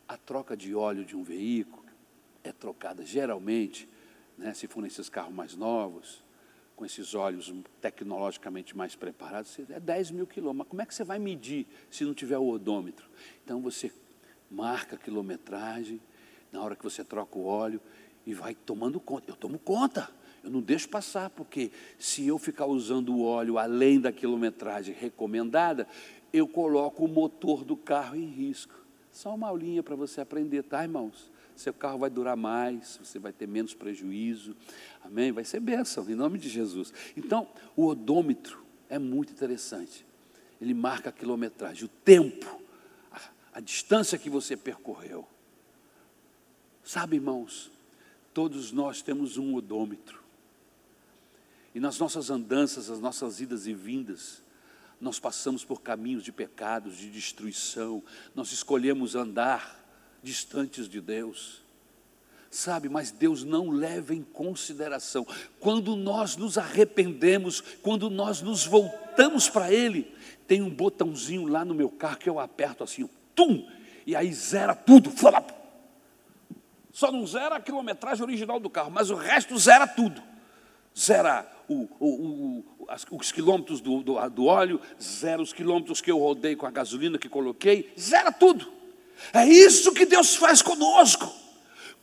a troca de óleo de um veículo é trocada geralmente, né, se for nesses carros mais novos, com esses óleos tecnologicamente mais preparados, é 10 mil quilômetros. Como é que você vai medir se não tiver o odômetro? Então você marca a quilometragem na hora que você troca o óleo e vai tomando conta. Eu tomo conta. Eu não deixo passar, porque se eu ficar usando o óleo além da quilometragem recomendada, eu coloco o motor do carro em risco. Só uma aulinha para você aprender, tá, irmãos? Seu carro vai durar mais, você vai ter menos prejuízo. Amém? Vai ser bênção, em nome de Jesus. Então, o odômetro é muito interessante. Ele marca a quilometragem, o tempo, a, a distância que você percorreu. Sabe, irmãos, todos nós temos um odômetro. E nas nossas andanças, as nossas idas e vindas, nós passamos por caminhos de pecados, de destruição, nós escolhemos andar distantes de Deus. Sabe, mas Deus não leva em consideração. Quando nós nos arrependemos, quando nós nos voltamos para Ele, tem um botãozinho lá no meu carro que eu aperto assim, tum, e aí zera tudo. Só não zera a quilometragem original do carro, mas o resto zera tudo. Zera o, o, o, os quilômetros do, do, do óleo, zera os quilômetros que eu rodei com a gasolina que coloquei, zera tudo. É isso que Deus faz conosco.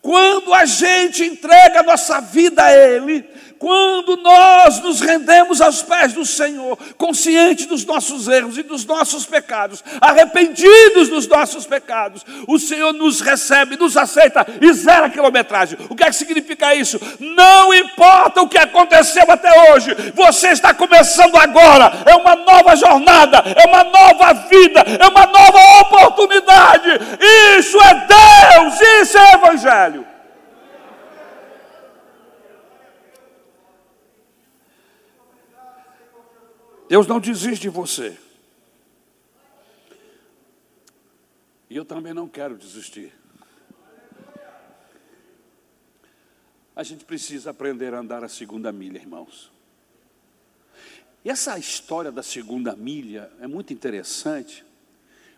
Quando a gente entrega a nossa vida a Ele, quando nós nos rendemos aos pés do Senhor, conscientes dos nossos erros e dos nossos pecados, arrependidos dos nossos pecados, o Senhor nos recebe, nos aceita e zera a quilometragem. O que é que significa isso? Não importa o que aconteceu até hoje, você está começando agora, é uma nova jornada, é uma nova vida, é uma nova oportunidade. Isso é Deus, isso é Evangelho. Deus não desiste de você. E eu também não quero desistir. A gente precisa aprender a andar a segunda milha, irmãos. E essa história da segunda milha é muito interessante,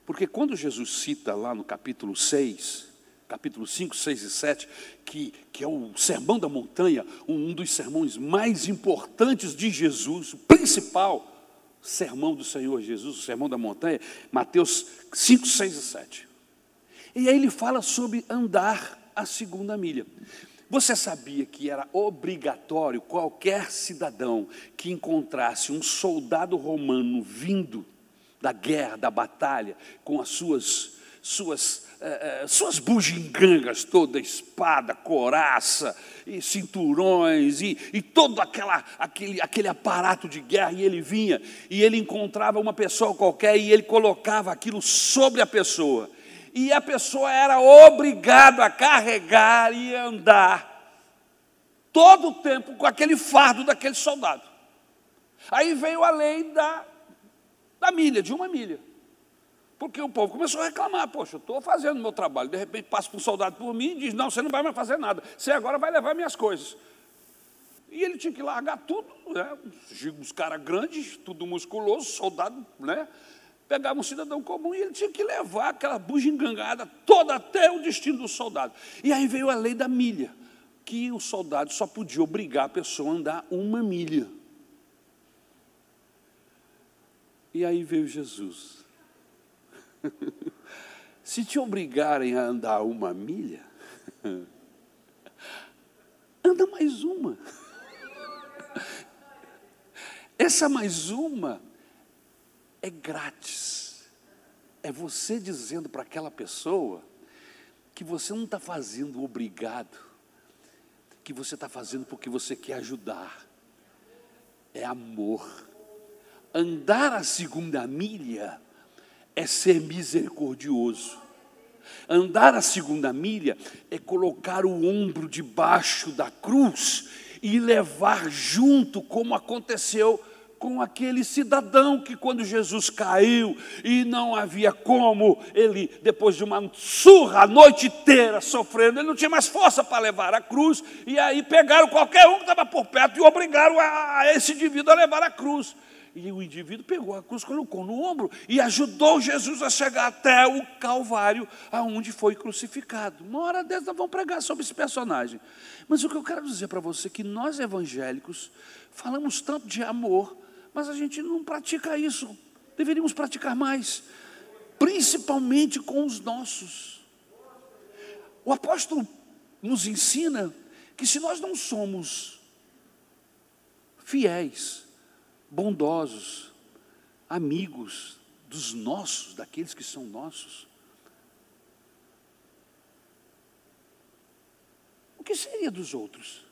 porque quando Jesus cita lá no capítulo 6, capítulo 5, 6 e 7, que, que é o Sermão da Montanha, um dos sermões mais importantes de Jesus, o principal, sermão do Senhor Jesus, o sermão da montanha, Mateus 5, 6 e 7. E aí ele fala sobre andar a segunda milha. Você sabia que era obrigatório qualquer cidadão que encontrasse um soldado romano vindo da guerra, da batalha, com as suas, suas é, suas bugigangas toda, espada, coraça, e cinturões, e, e todo aquela, aquele, aquele aparato de guerra, e ele vinha, e ele encontrava uma pessoa qualquer, e ele colocava aquilo sobre a pessoa, e a pessoa era obrigada a carregar e andar todo o tempo com aquele fardo daquele soldado. Aí veio a lei da, da milha, de uma milha. Porque o povo começou a reclamar, poxa, eu estou fazendo meu trabalho, de repente passa um soldado por mim e diz, não, você não vai mais fazer nada, você agora vai levar minhas coisas. E ele tinha que largar tudo, né? os caras grandes, tudo musculoso, soldado, né? Pegava um cidadão comum e ele tinha que levar aquela bugigangada toda até o destino do soldado. E aí veio a lei da milha, que o soldado só podia obrigar a pessoa a andar uma milha. E aí veio Jesus (laughs) Se te obrigarem a andar uma milha, (laughs) anda mais uma. (laughs) Essa mais uma é grátis. É você dizendo para aquela pessoa que você não está fazendo obrigado, que você está fazendo porque você quer ajudar. É amor. Andar a segunda milha é ser misericordioso. Andar a segunda milha é colocar o ombro debaixo da cruz e levar junto, como aconteceu com aquele cidadão que, quando Jesus caiu e não havia como, ele, depois de uma surra a noite inteira sofrendo, ele não tinha mais força para levar a cruz, e aí pegaram qualquer um que estava por perto e obrigaram a, a esse indivíduo a levar a cruz. E o indivíduo pegou a cruz, colocou no ombro e ajudou Jesus a chegar até o Calvário, aonde foi crucificado. Uma hora dessa nós vamos pregar sobre esse personagem. Mas o que eu quero dizer para você é que nós evangélicos falamos tanto de amor, mas a gente não pratica isso. Deveríamos praticar mais, principalmente com os nossos. O apóstolo nos ensina que se nós não somos fiéis, bondosos, amigos dos nossos, daqueles que são nossos, o que seria dos outros?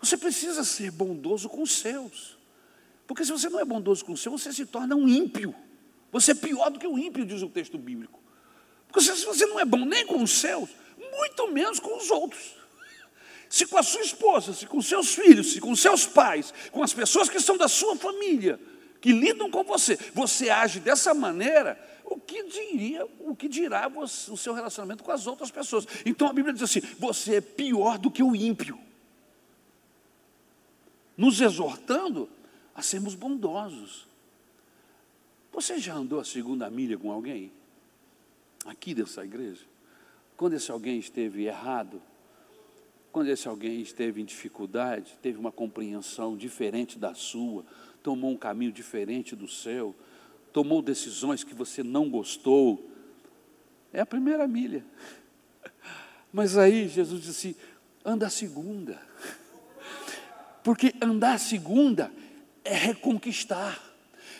Você precisa ser bondoso com os seus. Porque se você não é bondoso com os seus, você se torna um ímpio. Você é pior do que o ímpio, diz o texto bíblico. Porque se você não é bom nem com os seus, muito menos com os outros. Se com a sua esposa, se com seus filhos, se com seus pais, com as pessoas que são da sua família, que lidam com você, você age dessa maneira, o que diria, o que dirá você, o seu relacionamento com as outras pessoas? Então a Bíblia diz assim: você é pior do que o ímpio nos exortando a sermos bondosos. Você já andou a segunda milha com alguém? Aqui dessa igreja? Quando esse alguém esteve errado, quando esse alguém esteve em dificuldade, teve uma compreensão diferente da sua, tomou um caminho diferente do seu, tomou decisões que você não gostou, é a primeira milha. (laughs) Mas aí Jesus disse: anda a segunda. (laughs) Porque andar segunda é reconquistar.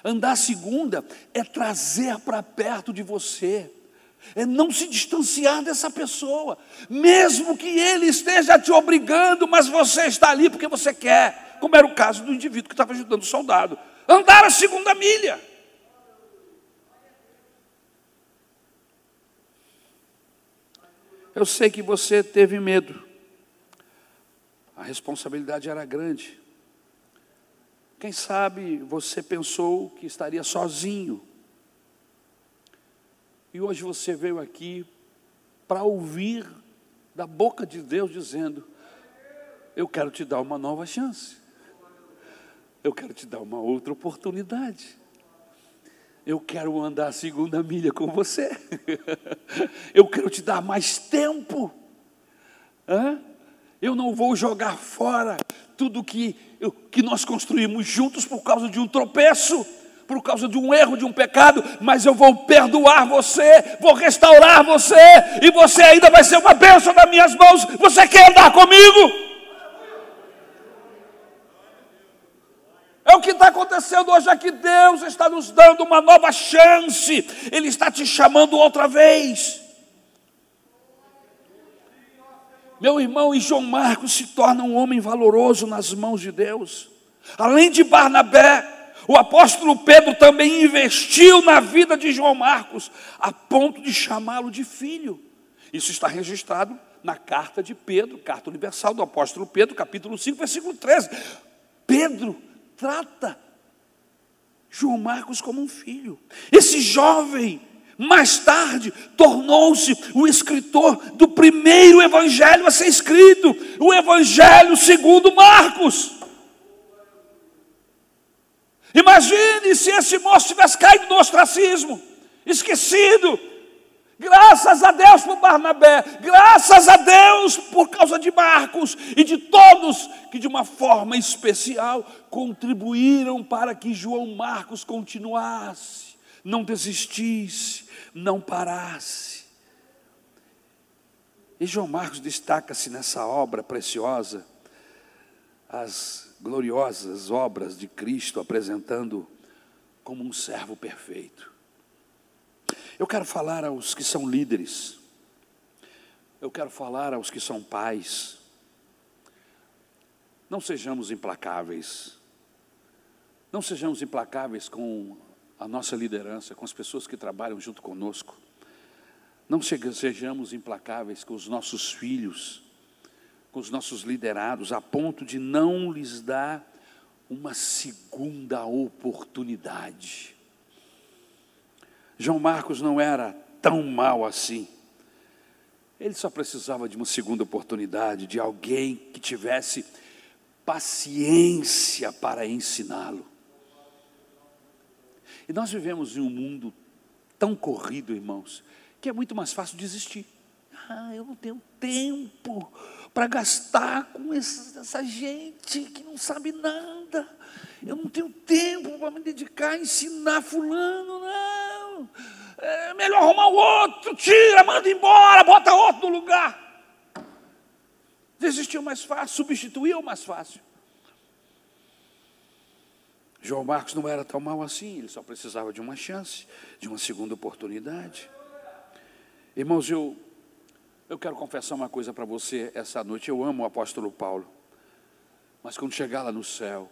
Andar segunda é trazer para perto de você. É não se distanciar dessa pessoa, mesmo que ele esteja te obrigando, mas você está ali porque você quer, como era o caso do indivíduo que estava ajudando o soldado. Andar a segunda milha. Eu sei que você teve medo. A responsabilidade era grande. Quem sabe você pensou que estaria sozinho. E hoje você veio aqui para ouvir da boca de Deus dizendo: Eu quero te dar uma nova chance. Eu quero te dar uma outra oportunidade. Eu quero andar a segunda milha com você. (laughs) Eu quero te dar mais tempo. Hã? Eu não vou jogar fora tudo que, que nós construímos juntos por causa de um tropeço, por causa de um erro, de um pecado, mas eu vou perdoar você, vou restaurar você, e você ainda vai ser uma bênção nas minhas mãos. Você quer andar comigo? É o que está acontecendo hoje aqui. Deus está nos dando uma nova chance, Ele está te chamando outra vez. Meu irmão, e João Marcos se torna um homem valoroso nas mãos de Deus. Além de Barnabé, o apóstolo Pedro também investiu na vida de João Marcos, a ponto de chamá-lo de filho. Isso está registrado na carta de Pedro, carta universal do apóstolo Pedro, capítulo 5, versículo 13. Pedro trata João Marcos como um filho. Esse jovem mais tarde tornou-se o escritor do primeiro evangelho a ser escrito, o evangelho segundo Marcos. Imagine se esse moço tivesse caído no ostracismo, esquecido. Graças a Deus por Barnabé, graças a Deus por causa de Marcos e de todos que de uma forma especial contribuíram para que João Marcos continuasse, não desistisse, não parasse. E João Marcos destaca-se nessa obra preciosa, as gloriosas obras de Cristo apresentando como um servo perfeito. Eu quero falar aos que são líderes, eu quero falar aos que são pais. Não sejamos implacáveis, não sejamos implacáveis com a nossa liderança, com as pessoas que trabalham junto conosco. Não sejamos implacáveis com os nossos filhos, com os nossos liderados, a ponto de não lhes dar uma segunda oportunidade. João Marcos não era tão mal assim. Ele só precisava de uma segunda oportunidade, de alguém que tivesse paciência para ensiná-lo. E nós vivemos em um mundo tão corrido, irmãos, que é muito mais fácil desistir. Ah, eu não tenho tempo para gastar com essa gente que não sabe nada. Eu não tenho tempo para me dedicar a ensinar fulano, não. É melhor arrumar o outro, tira, manda embora, bota outro no lugar. Desistir é mais fácil, substituir é mais fácil. João Marcos não era tão mal assim, ele só precisava de uma chance, de uma segunda oportunidade. Irmãos, eu, eu quero confessar uma coisa para você essa noite. Eu amo o apóstolo Paulo, mas quando chegar lá no céu,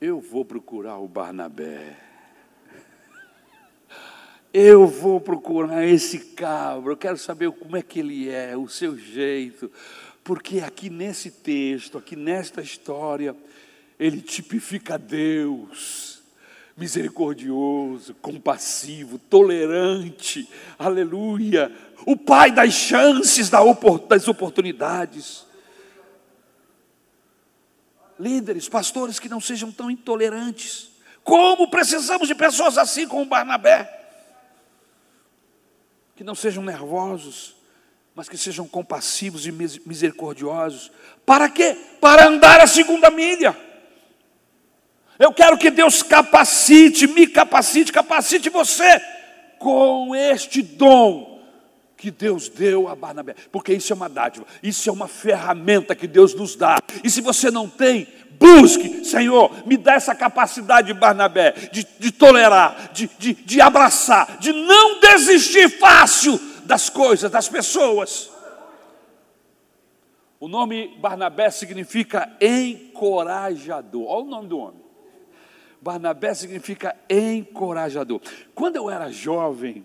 eu vou procurar o Barnabé. Eu vou procurar esse cabro, eu quero saber como é que ele é, o seu jeito, porque aqui nesse texto, aqui nesta história, ele tipifica Deus, misericordioso, compassivo, tolerante, aleluia, o Pai das chances, das oportunidades. Líderes, pastores que não sejam tão intolerantes. Como precisamos de pessoas assim como Barnabé, que não sejam nervosos, mas que sejam compassivos e misericordiosos. Para quê? Para andar a segunda milha. Eu quero que Deus capacite, me capacite, capacite você com este dom que Deus deu a Barnabé, porque isso é uma dádiva, isso é uma ferramenta que Deus nos dá. E se você não tem, busque, Senhor, me dá essa capacidade de Barnabé, de, de tolerar, de, de, de abraçar, de não desistir fácil das coisas, das pessoas. O nome Barnabé significa encorajador. Olha o nome do homem. Barnabé significa encorajador. Quando eu era jovem,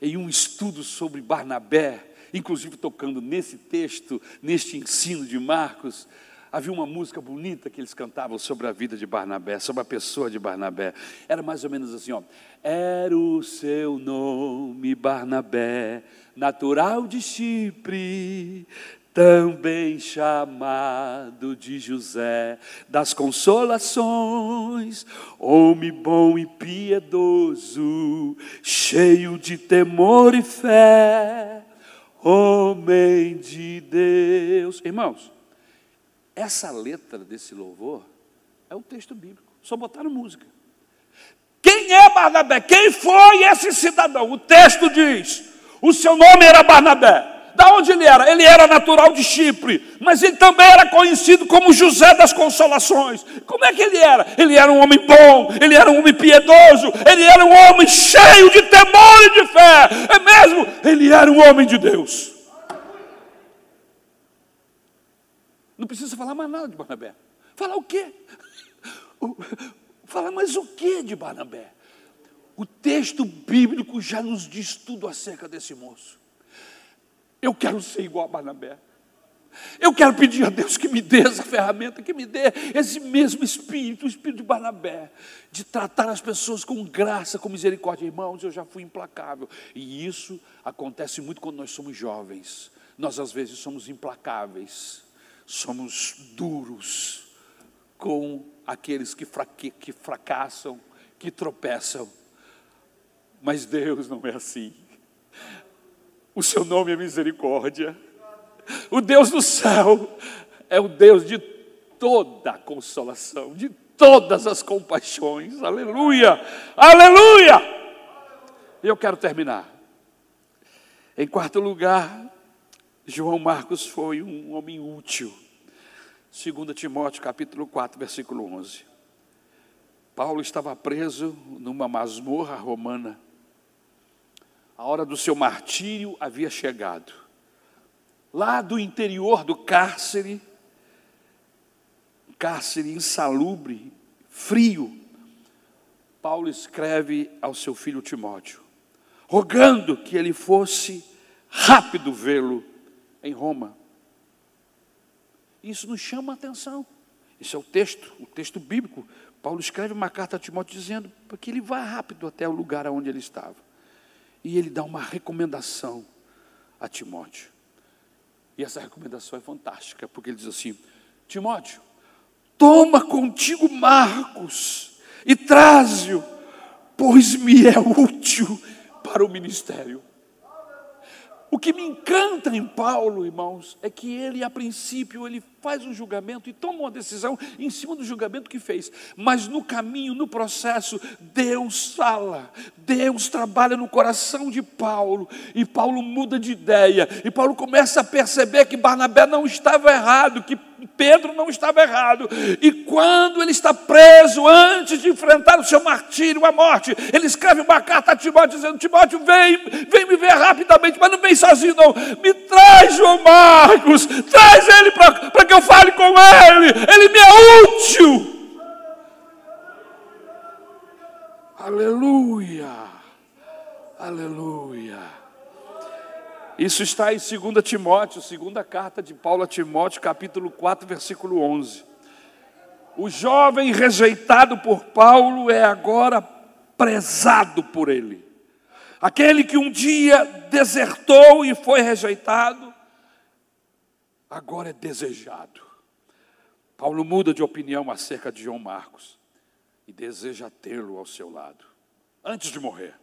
em um estudo sobre Barnabé, inclusive tocando nesse texto, neste ensino de Marcos, havia uma música bonita que eles cantavam sobre a vida de Barnabé, sobre a pessoa de Barnabé. Era mais ou menos assim, ó. Era o seu nome Barnabé, natural de Chipre, também chamado de José das consolações, homem bom e piedoso, cheio de temor e fé, homem de Deus. Irmãos, essa letra desse louvor é o texto bíblico, só botaram música. Quem é Barnabé? Quem foi esse cidadão? O texto diz: o seu nome era Barnabé. Da onde ele era? Ele era natural de Chipre, mas ele também era conhecido como José das Consolações. Como é que ele era? Ele era um homem bom, ele era um homem piedoso, ele era um homem cheio de temor e de fé. É mesmo? Ele era um homem de Deus. Não precisa falar mais nada de Barnabé. Falar o quê? Falar mais o que de Barnabé? O texto bíblico já nos diz tudo acerca desse moço. Eu quero ser igual a Barnabé. Eu quero pedir a Deus que me dê essa ferramenta, que me dê esse mesmo espírito, o espírito de Barnabé, de tratar as pessoas com graça, com misericórdia. Irmãos, eu já fui implacável. E isso acontece muito quando nós somos jovens. Nós, às vezes, somos implacáveis, somos duros com aqueles que, fraque, que fracassam, que tropeçam. Mas Deus não é assim. O seu nome é misericórdia. O Deus do céu é o Deus de toda a consolação, de todas as compaixões. Aleluia! Aleluia! E eu quero terminar. Em quarto lugar, João Marcos foi um homem útil. 2 Timóteo capítulo 4, versículo 11. Paulo estava preso numa masmorra romana a hora do seu martírio havia chegado. Lá do interior do cárcere, cárcere insalubre, frio, Paulo escreve ao seu filho Timóteo, rogando que ele fosse rápido vê-lo em Roma. Isso nos chama a atenção. Esse é o texto, o texto bíblico. Paulo escreve uma carta a Timóteo dizendo que ele vá rápido até o lugar onde ele estava. E ele dá uma recomendação a Timóteo. E essa recomendação é fantástica, porque ele diz assim: Timóteo, toma contigo Marcos e traze-o, pois me é útil para o ministério. O que me encanta em Paulo, irmãos, é que ele, a princípio, ele faz um julgamento e toma uma decisão em cima do julgamento que fez. Mas no caminho, no processo, Deus fala, Deus trabalha no coração de Paulo, e Paulo muda de ideia, e Paulo começa a perceber que Barnabé não estava errado, que Pedro não estava errado. E quando ele está preso, antes de enfrentar o seu martírio, a morte, ele escreve uma carta a Timóteo dizendo: Timóteo, vem, vem me ver rapidamente, mas não vem sozinho, não. Me traz João Marcos, traz ele para que eu fale com ele. Ele me é útil. Aleluia, aleluia. Isso está em 2 Timóteo, segunda carta de Paulo a Timóteo, capítulo 4, versículo 11. O jovem rejeitado por Paulo é agora prezado por ele. Aquele que um dia desertou e foi rejeitado, agora é desejado. Paulo muda de opinião acerca de João Marcos e deseja tê-lo ao seu lado, antes de morrer.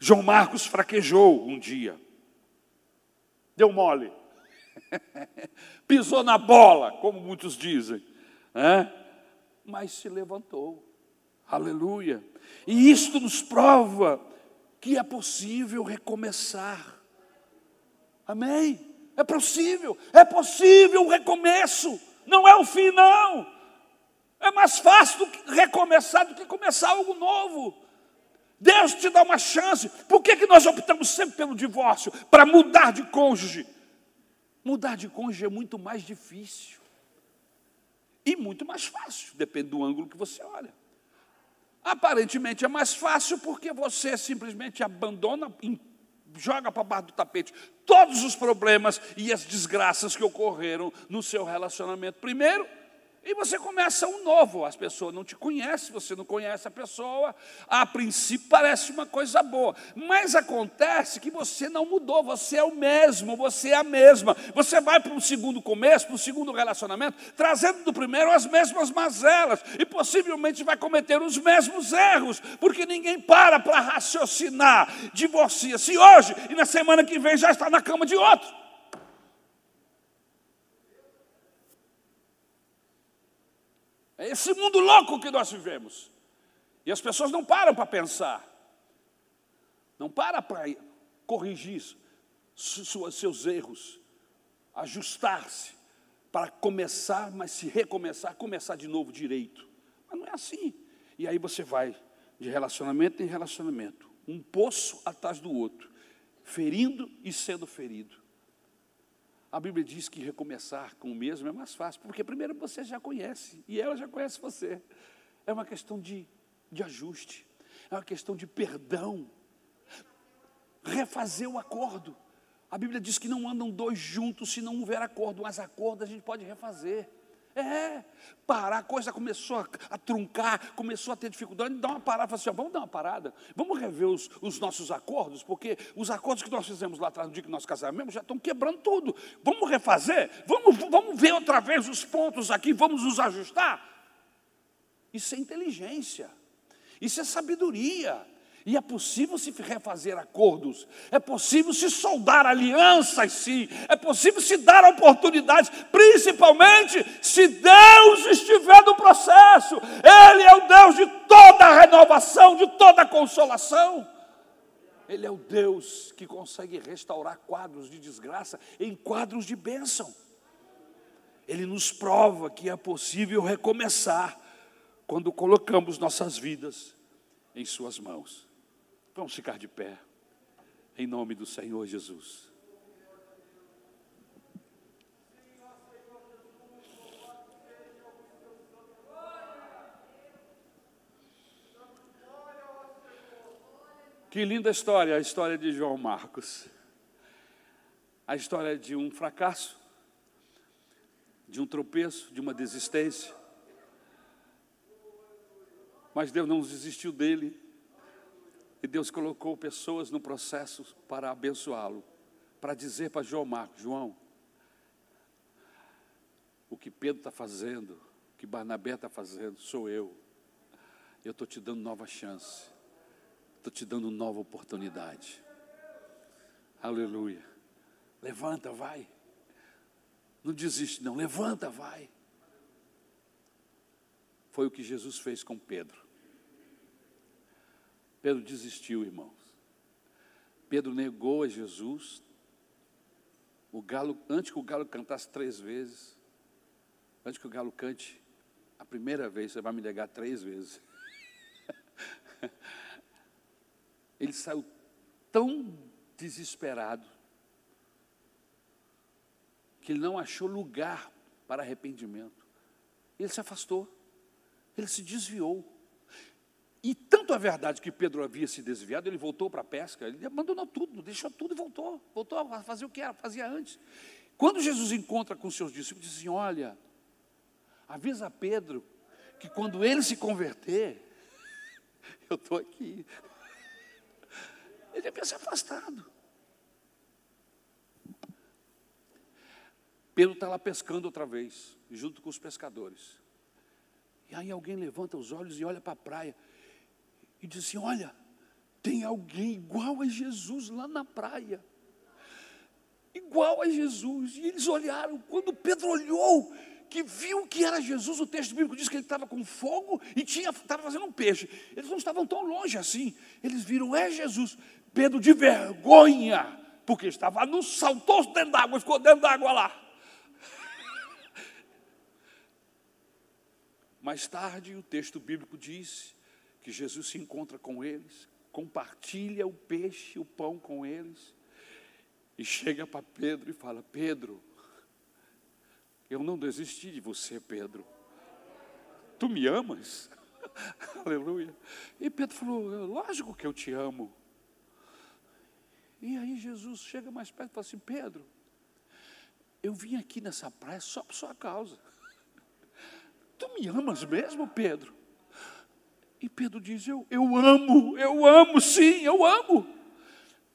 João Marcos fraquejou um dia, deu mole, (laughs) pisou na bola, como muitos dizem, né? mas se levantou, aleluia. E isto nos prova que é possível recomeçar, amém? É possível, é possível o recomeço, não é o fim, não. É mais fácil recomeçar do que começar algo novo. Deus te dá uma chance. Por que, que nós optamos sempre pelo divórcio? Para mudar de cônjuge. Mudar de cônjuge é muito mais difícil. E muito mais fácil, depende do ângulo que você olha. Aparentemente é mais fácil porque você simplesmente abandona, joga para baixo do tapete todos os problemas e as desgraças que ocorreram no seu relacionamento. Primeiro e você começa um novo, as pessoas não te conhecem, você não conhece a pessoa, a princípio parece uma coisa boa, mas acontece que você não mudou, você é o mesmo, você é a mesma. Você vai para um segundo começo, para um segundo relacionamento, trazendo do primeiro as mesmas mazelas, e possivelmente vai cometer os mesmos erros, porque ninguém para para raciocinar, divorcia-se hoje e na semana que vem já está na cama de outro. É esse mundo louco que nós vivemos. E as pessoas não param para pensar, não param para corrigir seus erros, ajustar-se para começar, mas se recomeçar, começar de novo direito. Mas não é assim. E aí você vai de relacionamento em relacionamento, um poço atrás do outro, ferindo e sendo ferido. A Bíblia diz que recomeçar com o mesmo é mais fácil, porque primeiro você já conhece e ela já conhece você. É uma questão de, de ajuste, é uma questão de perdão. Refazer o acordo. A Bíblia diz que não andam dois juntos se não houver acordo, mas acordo a gente pode refazer. É, parar, a coisa começou a, a, truncar, começou a ter dificuldade, dá uma parada, assim, ó, vamos dar uma parada, vamos rever os, os, nossos acordos, porque os acordos que nós fizemos lá atrás, no dia que nós casamos já estão quebrando tudo. Vamos refazer, vamos, vamos ver outra vez os pontos aqui, vamos nos ajustar. Isso é inteligência, isso é sabedoria. E é possível se refazer acordos, é possível se soldar alianças, sim, é possível se dar oportunidades, principalmente se Deus estiver no processo. Ele é o Deus de toda renovação, de toda consolação. Ele é o Deus que consegue restaurar quadros de desgraça em quadros de bênção. Ele nos prova que é possível recomeçar quando colocamos nossas vidas em Suas mãos. Vamos ficar de pé, em nome do Senhor Jesus. Que linda história, a história de João Marcos. A história de um fracasso, de um tropeço, de uma desistência. Mas Deus não desistiu dele. E Deus colocou pessoas no processo para abençoá-lo, para dizer para João Marcos: João, o que Pedro está fazendo, o que Barnabé está fazendo, sou eu. Eu estou te dando nova chance, estou te dando nova oportunidade. Aleluia. Levanta, vai. Não desiste, não. Levanta, vai. Foi o que Jesus fez com Pedro. Pedro desistiu, irmãos. Pedro negou a Jesus. O galo, antes que o galo cantasse três vezes, antes que o galo cante a primeira vez, você vai me negar três vezes. (laughs) Ele saiu tão desesperado que ele não achou lugar para arrependimento. Ele se afastou, ele se desviou. E tanto a verdade que Pedro havia se desviado, ele voltou para a pesca, ele abandonou tudo, deixou tudo e voltou. Voltou a fazer o que era, fazia antes. Quando Jesus encontra com seus discípulos, diz assim: Olha, avisa Pedro que quando ele se converter, (laughs) eu estou aqui. Ele havia se afastado. Pedro está lá pescando outra vez, junto com os pescadores. E aí alguém levanta os olhos e olha para a praia e diz assim: Olha, tem alguém igual a Jesus lá na praia. Igual a Jesus. E eles olharam, quando Pedro olhou, que viu que era Jesus, o texto bíblico diz que ele estava com fogo e estava fazendo um peixe. Eles não estavam tão longe assim. Eles viram, é Jesus. Pedro, de vergonha, porque estava no saltou dentro d'água, ficou dentro d'água lá. (laughs) Mais tarde, o texto bíblico diz que Jesus se encontra com eles, compartilha o peixe, o pão com eles, e chega para Pedro e fala: Pedro, eu não desisti de você, Pedro. Tu me amas? (laughs) Aleluia. E Pedro falou: Lógico que eu te amo. E aí Jesus chega mais perto e fala assim: Pedro, eu vim aqui nessa praia só por sua causa. Tu me amas mesmo, Pedro? E Pedro diz: eu, eu amo, eu amo, sim, eu amo.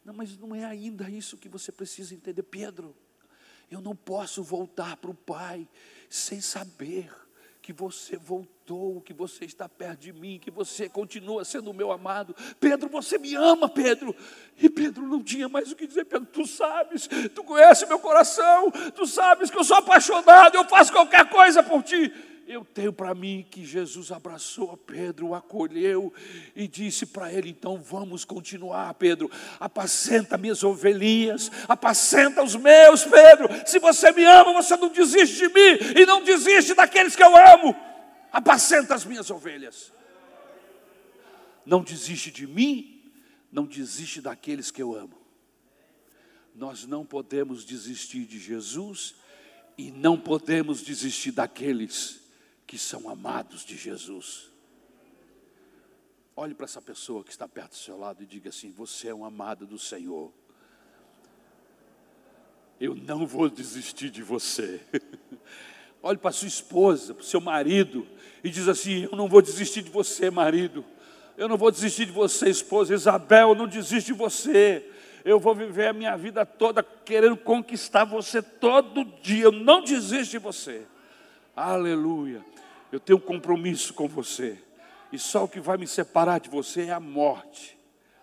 Não, mas não é ainda isso que você precisa entender, Pedro. Eu não posso voltar para o Pai sem saber que você voltou, que você está perto de mim, que você continua sendo meu amado. Pedro, você me ama, Pedro. E Pedro não tinha mais o que dizer. Pedro, tu sabes, tu conheces meu coração, tu sabes que eu sou apaixonado, eu faço qualquer coisa por ti. Eu tenho para mim que Jesus abraçou a Pedro, o acolheu e disse para ele: então vamos continuar, Pedro. Apacenta minhas ovelhinhas, apacenta os meus, Pedro. Se você me ama, você não desiste de mim e não desiste daqueles que eu amo. Apacenta as minhas ovelhas. Não desiste de mim, não desiste daqueles que eu amo. Nós não podemos desistir de Jesus e não podemos desistir daqueles que são amados de Jesus. Olhe para essa pessoa que está perto do seu lado e diga assim: Você é um amado do Senhor. Eu não vou desistir de você. (laughs) Olhe para sua esposa, para o seu marido, e diz assim: Eu não vou desistir de você, marido. Eu não vou desistir de você, esposa. Isabel, eu não desisto de você. Eu vou viver a minha vida toda querendo conquistar você todo dia. Eu não desisto de você. Aleluia. Eu tenho um compromisso com você. E só o que vai me separar de você é a morte.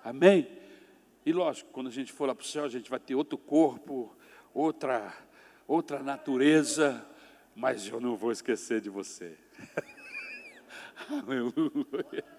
Amém? E lógico, quando a gente for lá para o céu, a gente vai ter outro corpo, outra, outra natureza, mas eu não vou esquecer de você. (laughs) Aleluia.